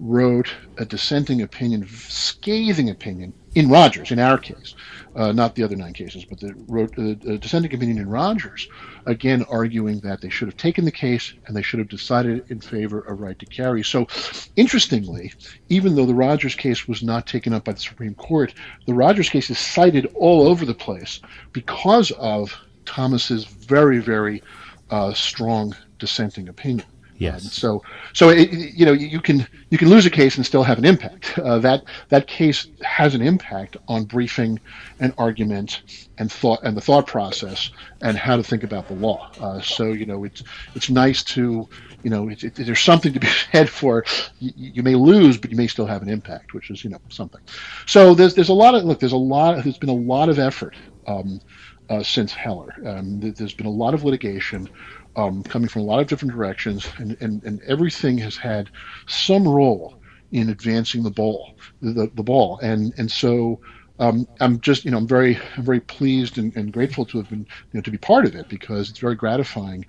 wrote a dissenting opinion, scathing opinion in Rogers, in our case, uh, not the other nine cases, but the wrote a, a dissenting opinion in Rogers, again arguing that they should have taken the case and they should have decided in favor of right to carry. So, interestingly, even though the Rogers case was not taken up by the Supreme Court, the Rogers case is cited all over the place because of Thomas's very, very uh, strong dissenting opinion. Yes. Um, so, so it, you know, you can you can lose a case and still have an impact. Uh, that that case has an impact on briefing and argument and thought and the thought process and how to think about the law. Uh, so, you know, it's it's nice to you know, it, it, there's something to be said for you, you, may lose, but you may still have an impact, which is you know something. So there's there's a lot of look. There's a lot. There's been a lot of effort um, uh, since Heller. Um, there's been a lot of litigation. Um, coming from a lot of different directions, and, and, and everything has had some role in advancing the ball, the, the ball, and and so um, I'm just, you know, I'm very, I'm very pleased and, and, grateful to have been, you know, to be part of it because it's very gratifying.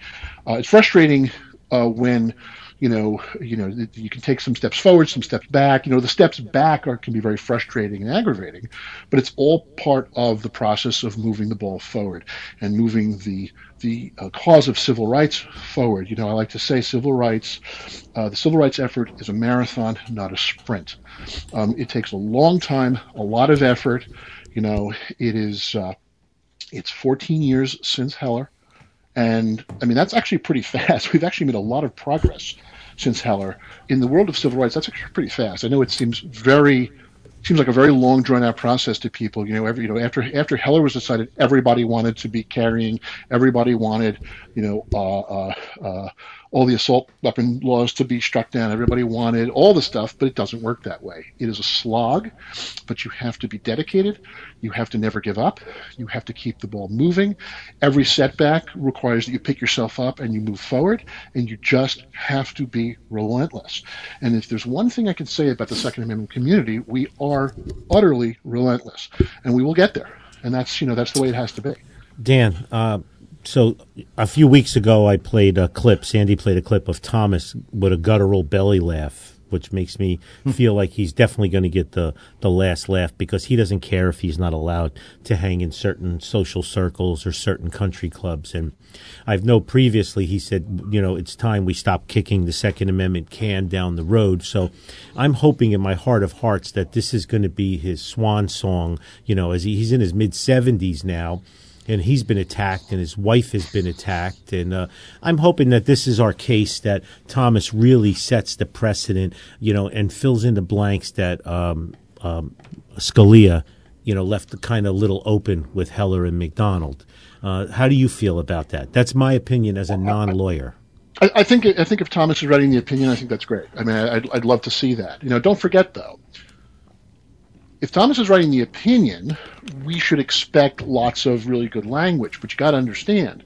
Uh, it's frustrating uh, when, you know, you know, you can take some steps forward, some steps back. You know, the steps back are can be very frustrating and aggravating, but it's all part of the process of moving the ball forward and moving the the uh, cause of civil rights forward. You know, I like to say civil rights, uh, the civil rights effort is a marathon, not a sprint. Um, it takes a long time, a lot of effort. You know, it is, uh, it's 14 years since Heller. And I mean, that's actually pretty fast. We've actually made a lot of progress since Heller. In the world of civil rights, that's actually pretty fast. I know it seems very seems like a very long drawn out process to people. You know, every you know after after Heller was decided, everybody wanted to be carrying, everybody wanted you know uh, uh, uh, all the assault weapon laws to be struck down. Everybody wanted all the stuff, but it doesn't work that way. It is a slog, but you have to be dedicated. You have to never give up. You have to keep the ball moving. Every setback requires that you pick yourself up and you move forward, and you just have to be relentless. And if there's one thing I can say about the Second Amendment community, we are utterly relentless, and we will get there. And that's you know that's the way it has to be. Dan, uh, so a few weeks ago, I played a clip. Sandy played a clip of Thomas with a guttural belly laugh, which makes me hmm. feel like he's definitely going to get the the last laugh because he doesn't care if he's not allowed to hang in certain social circles or certain country clubs. And I've know previously he said, you know, it's time we stop kicking the Second Amendment can down the road. So I'm hoping in my heart of hearts that this is going to be his swan song. You know, as he, he's in his mid 70s now and he's been attacked and his wife has been attacked and uh, i'm hoping that this is our case that thomas really sets the precedent you know and fills in the blanks that um, um, scalia you know left the kind of little open with heller and mcdonald uh, how do you feel about that that's my opinion as a non-lawyer I, I think I think if Thomas is writing the opinion, I think that's great. I mean, I'd, I'd love to see that. You know, don't forget though, if Thomas is writing the opinion, we should expect lots of really good language. But you got to understand,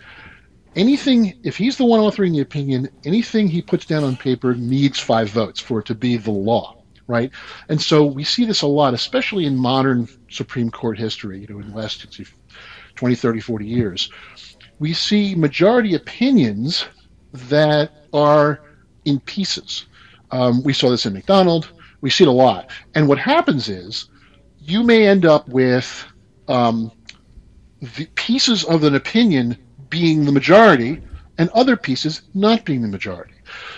anything if he's the one authoring the opinion, anything he puts down on paper needs five votes for it to be the law, right? And so we see this a lot, especially in modern Supreme Court history. You know, in the last 20, 30, 40 years, we see majority opinions that are in pieces. Um, we saw this in McDonald. We see it a lot. And what happens is you may end up with um, the pieces of an opinion being the majority and other pieces not being the majority.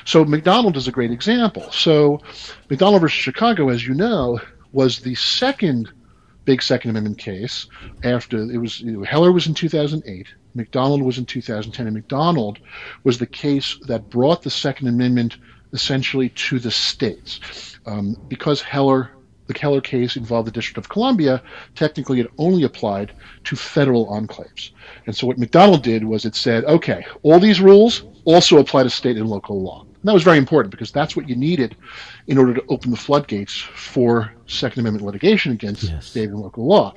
So McDonald is a great example. So McDonald versus Chicago, as you know, was the second big Second Amendment case after it was you know, Heller was in 2008, McDonald was in 2010, and McDonald was the case that brought the Second Amendment essentially to the states um, because Heller the Keller case involved the District of Columbia, technically it only applied to federal enclaves. And so what McDonald did was it said, okay, all these rules also apply to state and local law. And that was very important because that's what you needed in order to open the floodgates for Second Amendment litigation against yes. state and local law.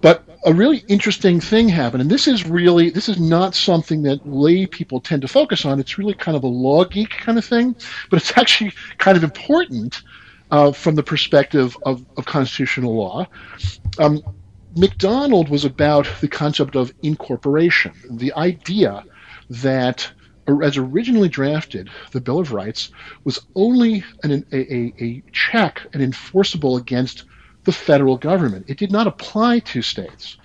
But a really interesting thing happened, and this is really this is not something that lay people tend to focus on. It's really kind of a law geek kind of thing, but it's actually kind of important uh, from the perspective of, of constitutional law. Um, McDonald was about the concept of incorporation, the idea that as originally drafted, the Bill of Rights was only an, a, a, check and enforceable against the federal government. It did not apply to states.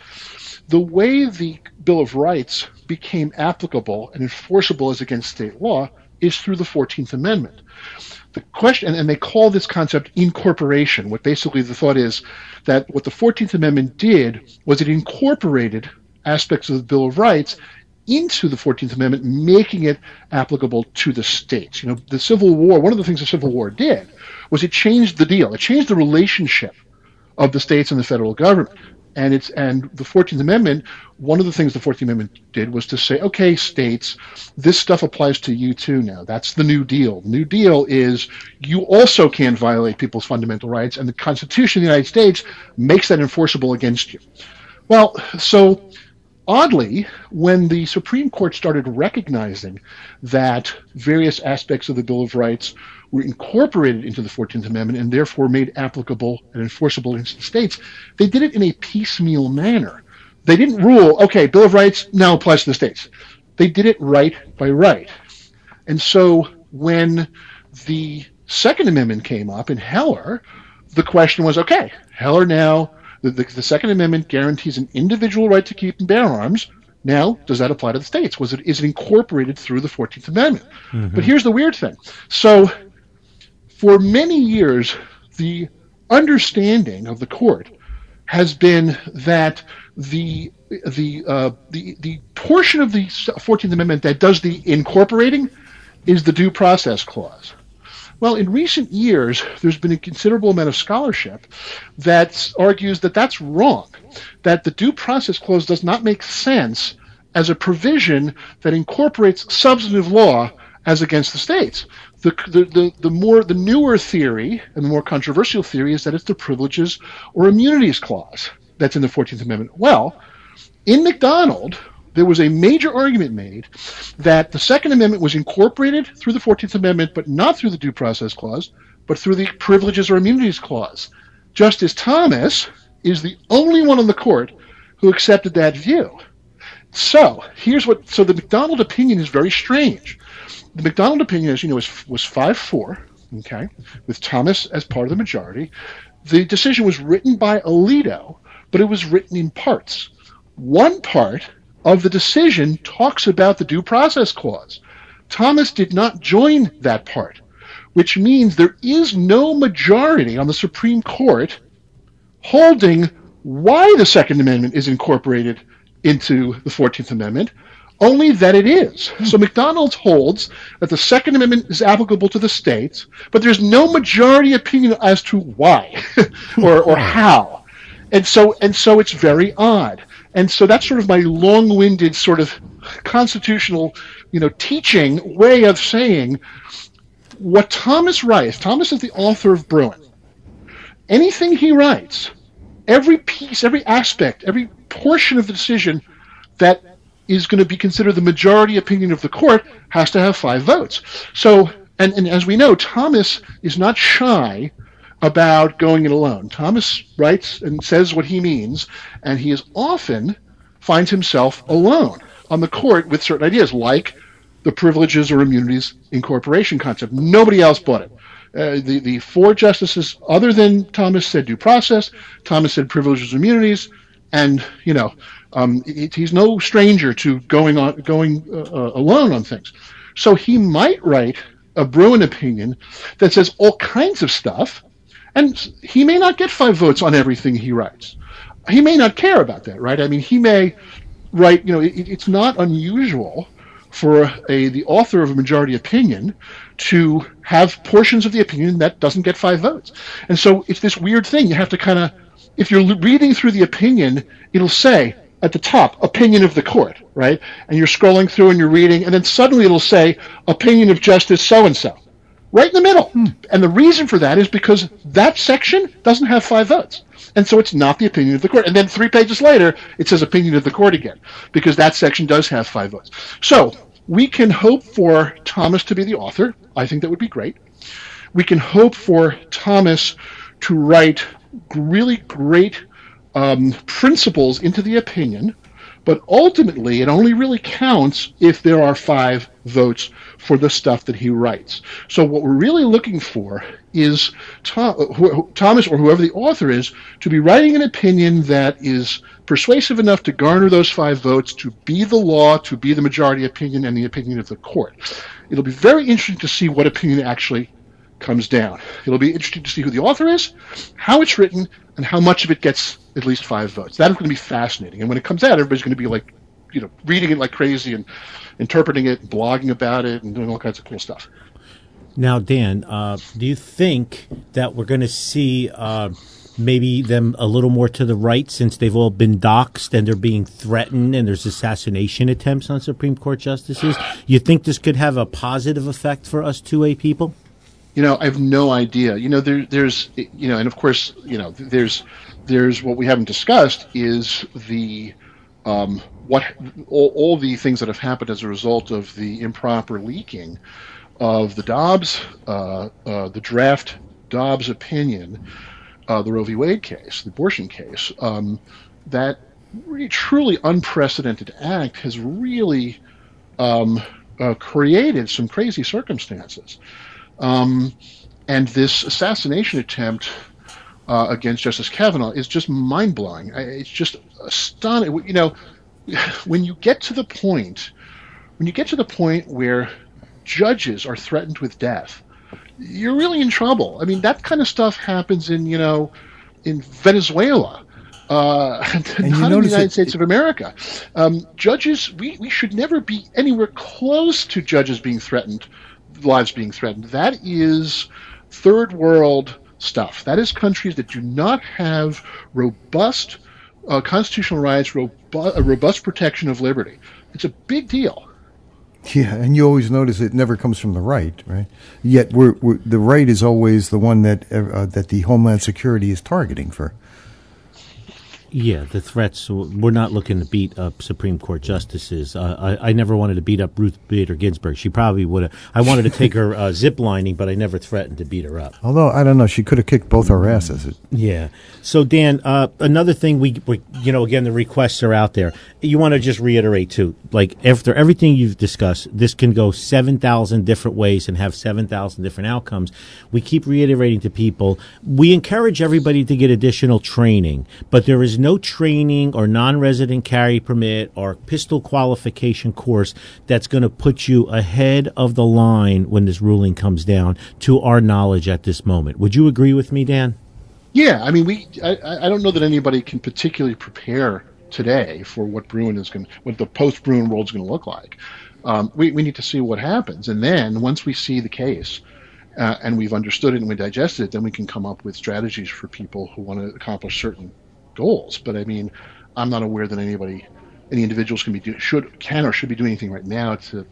The way the Bill of Rights became applicable and enforceable as against state law is through the 14th Amendment the question, and they call this concept incorporation. What basically the thought is that what the 14th Amendment did was it incorporated aspects of the Bill of Rights into the 14th Amendment, making it applicable to the states. You know, the Civil War, one of the things the Civil War did was it changed the deal. It changed the relationship of the states and the federal government. And it's and the Fourteenth Amendment. One of the things the Fourteenth Amendment did was to say, okay, states, this stuff applies to you too now. That's the New Deal. New Deal is you also can violate people's fundamental rights, and the Constitution of the United States makes that enforceable against you. Well, so oddly, when the Supreme Court started recognizing that various aspects of the Bill of Rights were incorporated into the 14th Amendment and therefore made applicable and enforceable against the states, they did it in a piecemeal manner. They didn't rule, okay, Bill of Rights now applies to the states. They did it right by right. And so when the Second Amendment came up in Heller, the question was, okay, Heller now the, the, the, Second Amendment guarantees an individual right to keep and bear arms. Now, does that apply to the states? Was it is it incorporated through the Fourteenth Amendment? Mm-hmm. But here's the weird thing. So, for many years, the understanding of the court has been that the the uh, the the portion of the Fourteenth Amendment that does the incorporating is the due process clause. Well, in recent years, there's been a considerable amount of scholarship that argues that that's wrong, that the due process clause does not make sense as a provision that incorporates substantive law as against the states. The, the, the, the, more the newer theory and the more controversial theory is that it's the privileges or immunities clause that's in the 14th Amendment. Well, in McDonald, there was a major argument made that the Second Amendment was incorporated through the 14th Amendment, but not through the Due Process Clause, but through the Privileges or Immunities Clause. Justice Thomas is the only one on the court who accepted that view. So here's what. So the McDonald opinion is very strange. The McDonald opinion, as you know, was was five four. Okay, with Thomas as part of the majority. The decision was written by Alito, but it was written in parts. One part of the decision talks about the due process clause. Thomas did not join that part, which means there is no majority on the Supreme Court holding why the Second Amendment is incorporated into the 14th Amendment, only that it is. So McDonald's holds that the Second Amendment is applicable to the states, but there's no majority opinion as to why or, or hmm. how. And so and so it's very odd. And so that's sort of my long-winded sort of constitutional, you know, teaching way of saying what Thomas writes. Thomas is the author of Bruen. Anything he writes, every piece, every aspect, every portion of the decision that is going to be considered the majority opinion of the court has to have five votes. So, and, and as we know, Thomas is not shy about going it alone. Thomas writes and says what he means, and he is often finds himself alone on the court with certain ideas, like the privileges or immunities incorporation concept. Nobody else bought it. Uh, the the four justices, other than Thomas, said due process. Thomas said privileges and immunities, and you know um, he's no stranger to going on going uh, uh, alone on things. So he might write a Bruen opinion that says all kinds of stuff and he may not get five votes on everything he writes. He may not care about that, right? I mean, he may write, you know, it, it's not unusual for a the author of a majority opinion to have portions of the opinion that doesn't get five votes. And so it's this weird thing. You have to kind of, if you're reading through the opinion, it'll say at the top, opinion of the court, right? And you're scrolling through and you're reading, and then suddenly it'll say, opinion of Justice so and so right in the middle. Hmm. And the reason for that is because that section doesn't have five votes. And so it's not the opinion of the court. And then three pages later, it says opinion of the court again, because that section does have five votes. So we can hope for Thomas to be the author. I think that would be great. We can hope for Thomas to write really great um, principles into the opinion, but ultimately it only really counts if there are five votes for the stuff that he writes. So what we're really looking for is Tom, Thomas or whoever the author is to be writing an opinion that is persuasive enough to garner those five votes, to be the law, to be the majority opinion and the opinion of the court. It'll be very interesting to see what opinion actually comes down. It'll be interesting to see who the author is, how it's written, and how much of it gets at least five votes. That is going to be fascinating. And when it comes out, everybody's going to be like, you know, reading it like crazy and interpreting it, and blogging about it, and doing all kinds of cool stuff. Now, Dan, uh, do you think that we're going to see uh, maybe them a little more to the right since they've all been doxxed and they're being threatened and there's assassination attempts on Supreme Court justices. You think this could have a positive effect for us 2A people? You know, I have no idea. You know, there, there's, you know, and of course, you know, there's, there's what we haven't discussed is the, um, what all, all the things that have happened as a result of the improper leaking of the Dobbs, uh, uh, the draft Dobbs opinion, uh, the Roe v. Wade case, the abortion case, um, that really, truly unprecedented act has really um, uh, created some crazy circumstances. Um, and this assassination attempt uh, against Justice Kavanaugh is just mind blowing. It's just astonishing. You know, when you get to the point, when you get to the point where judges are threatened with death, you're really in trouble. I mean, that kind of stuff happens in you know, in Venezuela. Uh, not in the United States it, of America. Um, judges, we, we should never be anywhere close to judges being threatened, lives being threatened. That is third world stuff. That is countries that do not have robust uh, constitutional rights, robu- a robust protection of liberty. It's a big deal. Yeah, and you always notice it never comes from the right, right? Yet we're, we're the right is always the one that uh, that the Homeland Security is targeting for yeah, the threats. We're not looking to beat up Supreme Court justices. Uh, I, I, never wanted to beat up Ruth Bader Ginsburg. She probably would have. I wanted to take her uh, zip lining, but I never threatened to beat her up. Although I don't know, she could have kicked both our asses. Yeah. So Dan, uh, another thing we, we, you know, again, the requests are out there. You want to just reiterate too, like after everything you've discussed, this can go seven thousand different ways and have seven thousand different outcomes. We keep reiterating to people. We encourage everybody to get additional training, but there is no training or non-resident carry permit or pistol qualification course that's going to put you ahead of the line when this ruling comes down to our knowledge at this moment. Would you agree with me, Dan? Yeah, I mean, we. I, I don't know that anybody can particularly prepare today for what Bruen is going, what the post-Bruen world is going to look like. Um, we we need to see what happens, and then once we see the case, uh, and we've understood it and we digested it, then we can come up with strategies for people who want to accomplish certain goals. But I mean, I'm not aware that anybody, any individuals can be do, should can or should be doing anything right now to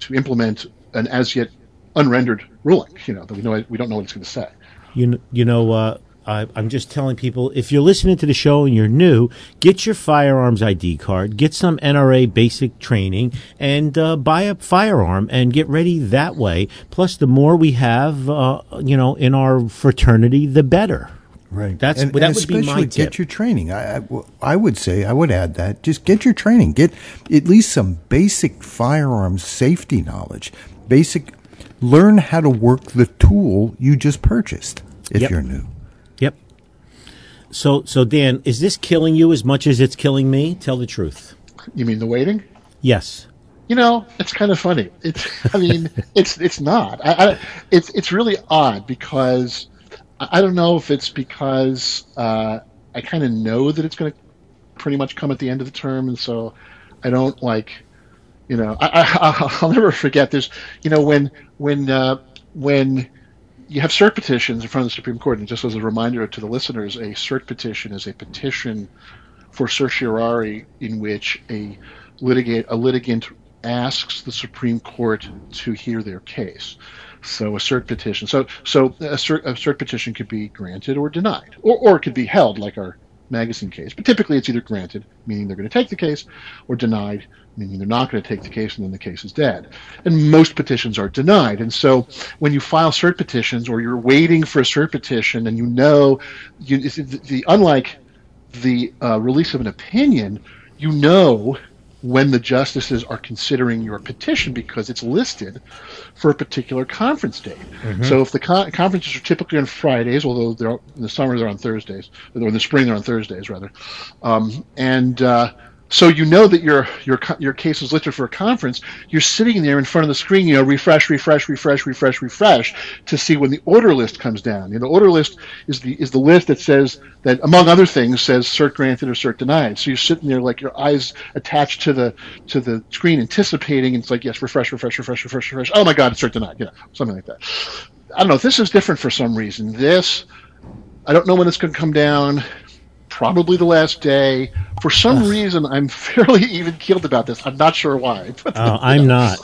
to implement an as yet unrendered ruling. You know that we know we don't know what it's going to say. You you know. Uh, I, I'm just telling people if you're listening to the show and you're new, get your firearms ID card, get some NRA basic training, and uh, buy a firearm and get ready that way. Plus, the more we have, uh, you know, in our fraternity, the better. Right. That's and, that and would be my get tip. your training. I, I, I would say I would add that. Just get your training. Get at least some basic firearms safety knowledge. Basic. Learn how to work the tool you just purchased if Yep. you're new. Yep. So so Dan, is this killing you as much as it's killing me? Tell the truth. You mean the waiting? Yes. You know, it's kind of funny. It's, I mean, it's it's not. I, I, it's it's really odd because I don't know if it's because uh, I kind of know that it's going to pretty much come at the end of the term, and so I don't like, you know, I, I I'll never forget. There's, you know, when when uh, when you have cert petitions in front of the Supreme Court, and just as a reminder to the listeners, a cert petition is a petition for certiorari in which a litigate a litigant asks the Supreme Court to hear their case. So a cert petition. So so a cert, a cert petition could be granted or denied, or or it could be held like our magazine case. But typically, it's either granted, meaning they're going to take the case, or denied, meaning they're not going to take the case, and then the case is dead. And most petitions are denied. And so when you file cert petitions, or you're waiting for a cert petition, and you know, you, the, the unlike the uh, release of an opinion, you know when the justices are considering your petition because it's listed for a particular conference date. So if the con- conferences are typically on Fridays, although they're in the summer they're on Thursdays, or in the spring they're on Thursdays rather, um, and uh, so you know that your your your case is listed for a conference. You're sitting there in front of the screen, you know, refresh, refresh, refresh, refresh, refresh, to see when the order list comes down. You know, the order list is the is the list that says that, among other things, says cert granted or cert denied. So you're sitting there like your eyes attached to the to the screen, anticipating. And it's like yes, refresh, refresh, refresh, refresh, refresh. Oh my God, it's cert denied. You know, something like that. I don't know. This is different for some reason. This I don't know when it's going to come down. Probably the last day. For some reason, I'm fairly even keeled about this. I'm not sure why. But, Uh, I'm not.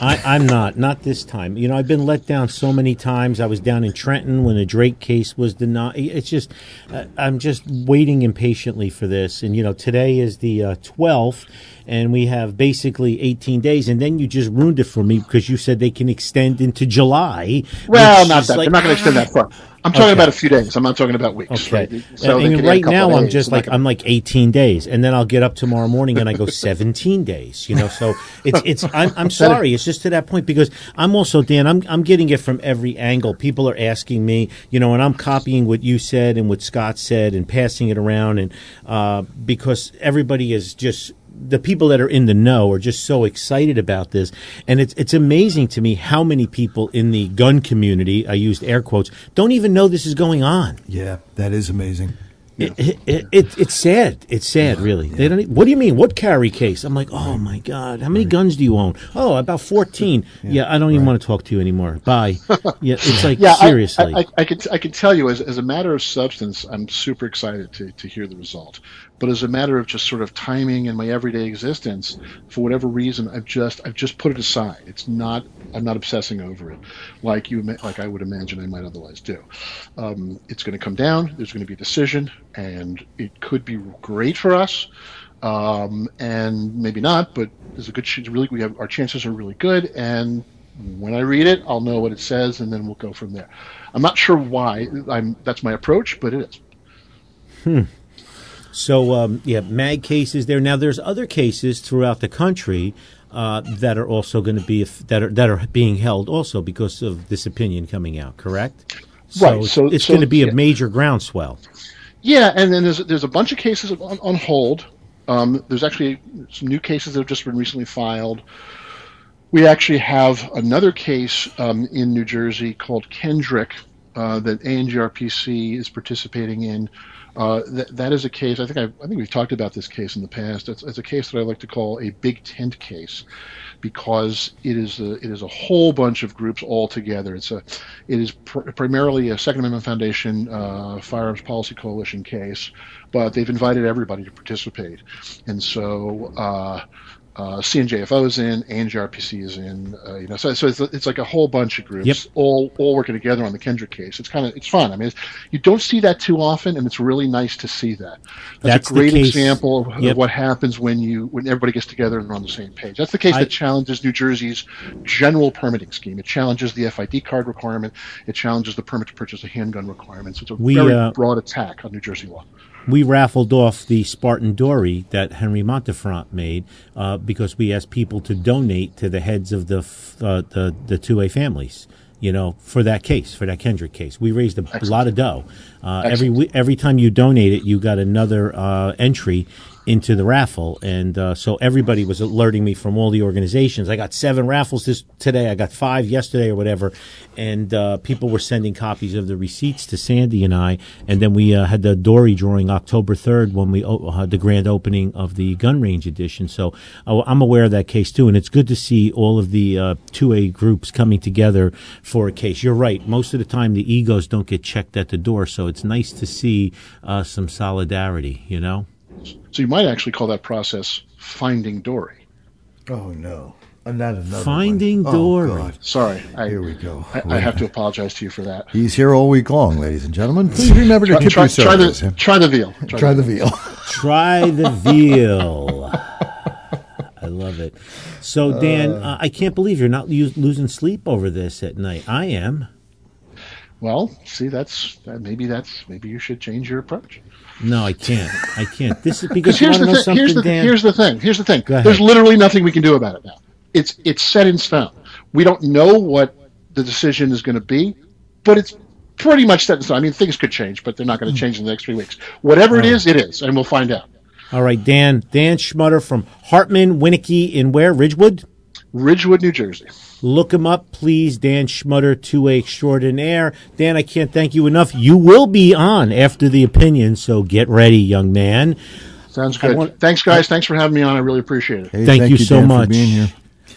I, I'm not. Not this time. You know, I've been let down so many times. I was down in Trenton when the Drake case was denied. It's just, uh, I'm just waiting impatiently for this. And you know, today is the uh, 12th, and we have basically 18 days. And then you just ruined it for me because you said they can extend into July. well, not that. like- They're not going to extend that far. I'm talking Okay. about a few days. I'm not talking about weeks. Okay. Right? So and and can add a right now, I'm just like I'm like 18 days, and then I'll get up tomorrow morning and I go 17 days. You know, so it's it's. I'm, I'm sorry. It's just to that point because I'm also Dan. I'm I'm getting it from every angle. People are asking me, you know, and I'm copying what you said and what Scott said and passing it around, and uh, because everybody is just the people that are in the know are just so excited about this, and it's it's amazing to me how many people in the gun community, I used air quotes, don't even know this is going on. Yeah, that is amazing. It, it, it, it's sad. It's sad, really. They don't. What do you mean? What carry case? I'm like, oh my god, how many guns do you own? Oh, about fourteen. Yeah, I don't even want to talk to you anymore. Bye. Yeah, it's like yeah, I- seriously. I, I, I can I can tell you as, as a matter of substance, I'm super excited to, to hear the result. But as a matter of just sort of timing and my everyday existence, for whatever reason, I've just I've just put it aside. It's not I'm not obsessing over it like you like I would imagine I might otherwise do. Um, it's going to come down. There's going to be a decision, and it could be great for us. Um, and maybe not, but there's a good. Really, we have our chances are really good, and when I read it, I'll know what it says, and then we'll go from there. I'm not sure why. I'm that's my approach, but it is. So um, yeah, mag cases there. Now there's other cases throughout the country uh, that are also going to be that are that are being held also because of this opinion coming out. Correct. Right, So, so- it's so, going to be yeah. a major groundswell. Yeah, and then there's there's a bunch of cases on, on hold. Um, there's actually some new cases that have just been recently filed. We actually have another case um, in New Jersey called Kendrick uh, that ANJRPC is participating in. Uh, that, that is a case. I think I, I think we've talked about this case in the past. It's, it's a case that I like to call a big tent case because it is a, it is a whole bunch of groups all together. It's a it is pr- primarily a Second Amendment Foundation uh, Firearms Policy Coalition case, but they've invited everybody to participate, and so. Uh, uh, CNJFO is in, ANJRPC is in, uh, you know, so, so it's, it's like a whole bunch of groups Yep. all all working together on the Kendrick case. It's kind of it's fun. I mean, it's, you don't see that too often, and it's really nice to see that. That's, That's a great example of, Yep. what happens when you when everybody gets together and are on the same page. That's the case I- that challenges New Jersey's general permitting scheme. It challenges the FID card requirement. It challenges the permit to purchase a handgun requirement. So It's a We, very uh, broad attack on New Jersey law. We raffled off the Spartan Dory that Henry Montefront made uh, because we asked people to donate to the heads of the f- uh, the the two A families. You know, for that case, for that Kendrick case, we raised a lot of dough. Uh, every every time you donate it, you got another uh, entry into the raffle, and uh, so everybody was alerting me from all the organizations. I got seven raffles this today. I got five yesterday or whatever, and uh, people were sending copies of the receipts to Sandy and I, and then we uh, had the Dory drawing October third when we o- had the grand opening of the gun range edition. So uh, I'm aware of that case too, and it's good to see all of the two A groups coming together for a case. You're right. Most of the time, the egos don't get checked at the door, so it's nice to see uh, some solidarity. You know. So you might actually call that process finding Dory. Oh no, Uh, not another Finding one. Dory. Oh, Sorry, I, Here we go. I, I have to apologize to you for that. He's here all week long, ladies and gentlemen. Please remember to Try, tip try, your try servers. the try the veal. Try the veal. Try the veal. I love it. So, Dan, uh, I can't believe you're not lo- losing sleep over this at night. I am. Well, see, that's that, maybe that's maybe you should change your approach. No, I can't. I can't. This is Because here's the thing. Here's the Dan. here's the thing. Here's the thing. There's literally nothing we can do about it now. It's it's set in stone. We don't know what the decision is going to be, but it's pretty much set in stone. I mean, things could change, but they're not Hmm. going to change in the next three weeks. Whatever it is, it is, and we'll find out. All right, Dan. Dan Schmutter from Hartman, Winnicki, in where? Ridgewood? Ridgewood, New Jersey. Look him up, please. Dan Schmutter, 2A extraordinaire. Dan, I can't thank you enough. You will be on after the opinion, so get ready, young man. Sounds good. want- Thanks, guys. Thanks for having me on. I really appreciate it. Hey, Thank thank you so Dan, much.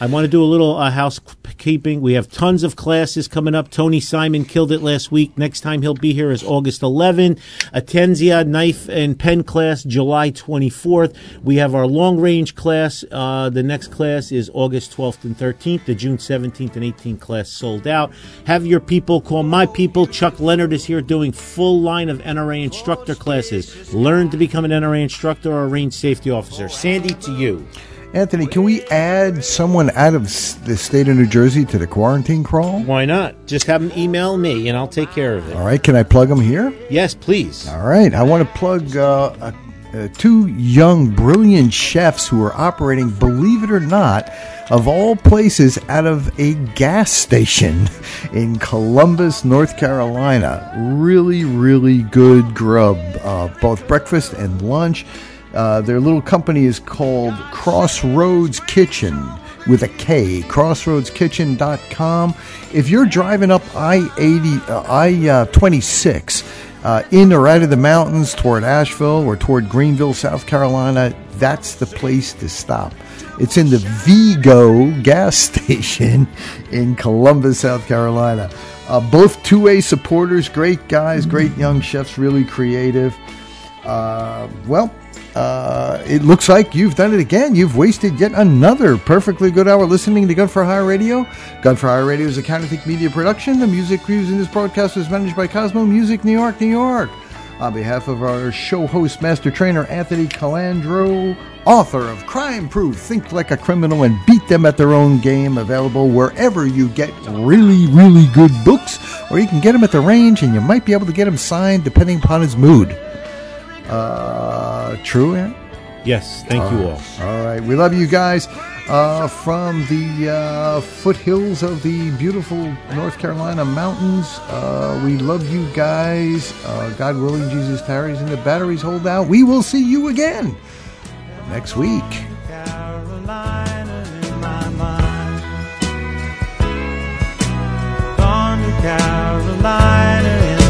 I want to do a little uh, housekeeping. We have tons of classes coming up. Tony Simon killed it last week. Next time he'll be here is August 11. Atenzia knife and pen class July 24th. We have our long range class. Uh, the next class is August 12th and 13th. The June 17th and 18th class sold out. Have your people call my people. Chuck Leonard is here doing full line of NRA instructor classes. Learn to become an NRA instructor or a range safety officer. Sandy, to you. Anthony, can we add someone out of the state of New Jersey to the quarantine crawl? Why not? Just have them email me and I'll take care of it. All right, can I plug them here? Yes, please. All right, I want to plug uh, uh, two young, brilliant chefs who are operating, believe it or not, of all places, out of a gas station in Columbus, North Carolina. Really, really good grub, uh, both breakfast and lunch. Uh, their little company is called Crossroads Kitchen with a K, crossroadskitchen.com. If you're driving up I 80, uh, I 26, uh, in or out of the mountains toward Asheville or toward Greenville, South Carolina, that's the place to stop. It's in the Vigo gas station in Columbus, South Carolina. Uh, both 2A supporters, great guys, great young chefs, really creative. Uh, well, uh, it looks like you've done it again. You've wasted yet another perfectly good hour listening to Gun for Hire Radio. Gun for Hire Radio is a Counterthink Media production. The music used in this broadcast is managed by Cosmo Music New York, New York. On behalf of our show host, master trainer Anthony Colandro, author of Crime Proof, Think Like a Criminal and Beat Them at Their Own Game, available wherever you get really, really good books, or you can get them at the range and you might be able to get them signed depending upon his mood. Uh, true, Aaron? Yes, thank all you all. All right. we love you guys uh, from the uh, foothills of the beautiful North Carolina mountains. Uh, we love you guys. Uh, God willing, Jesus tarries and the batteries hold out. We will see you again next week. Carolina in my mind. Carolina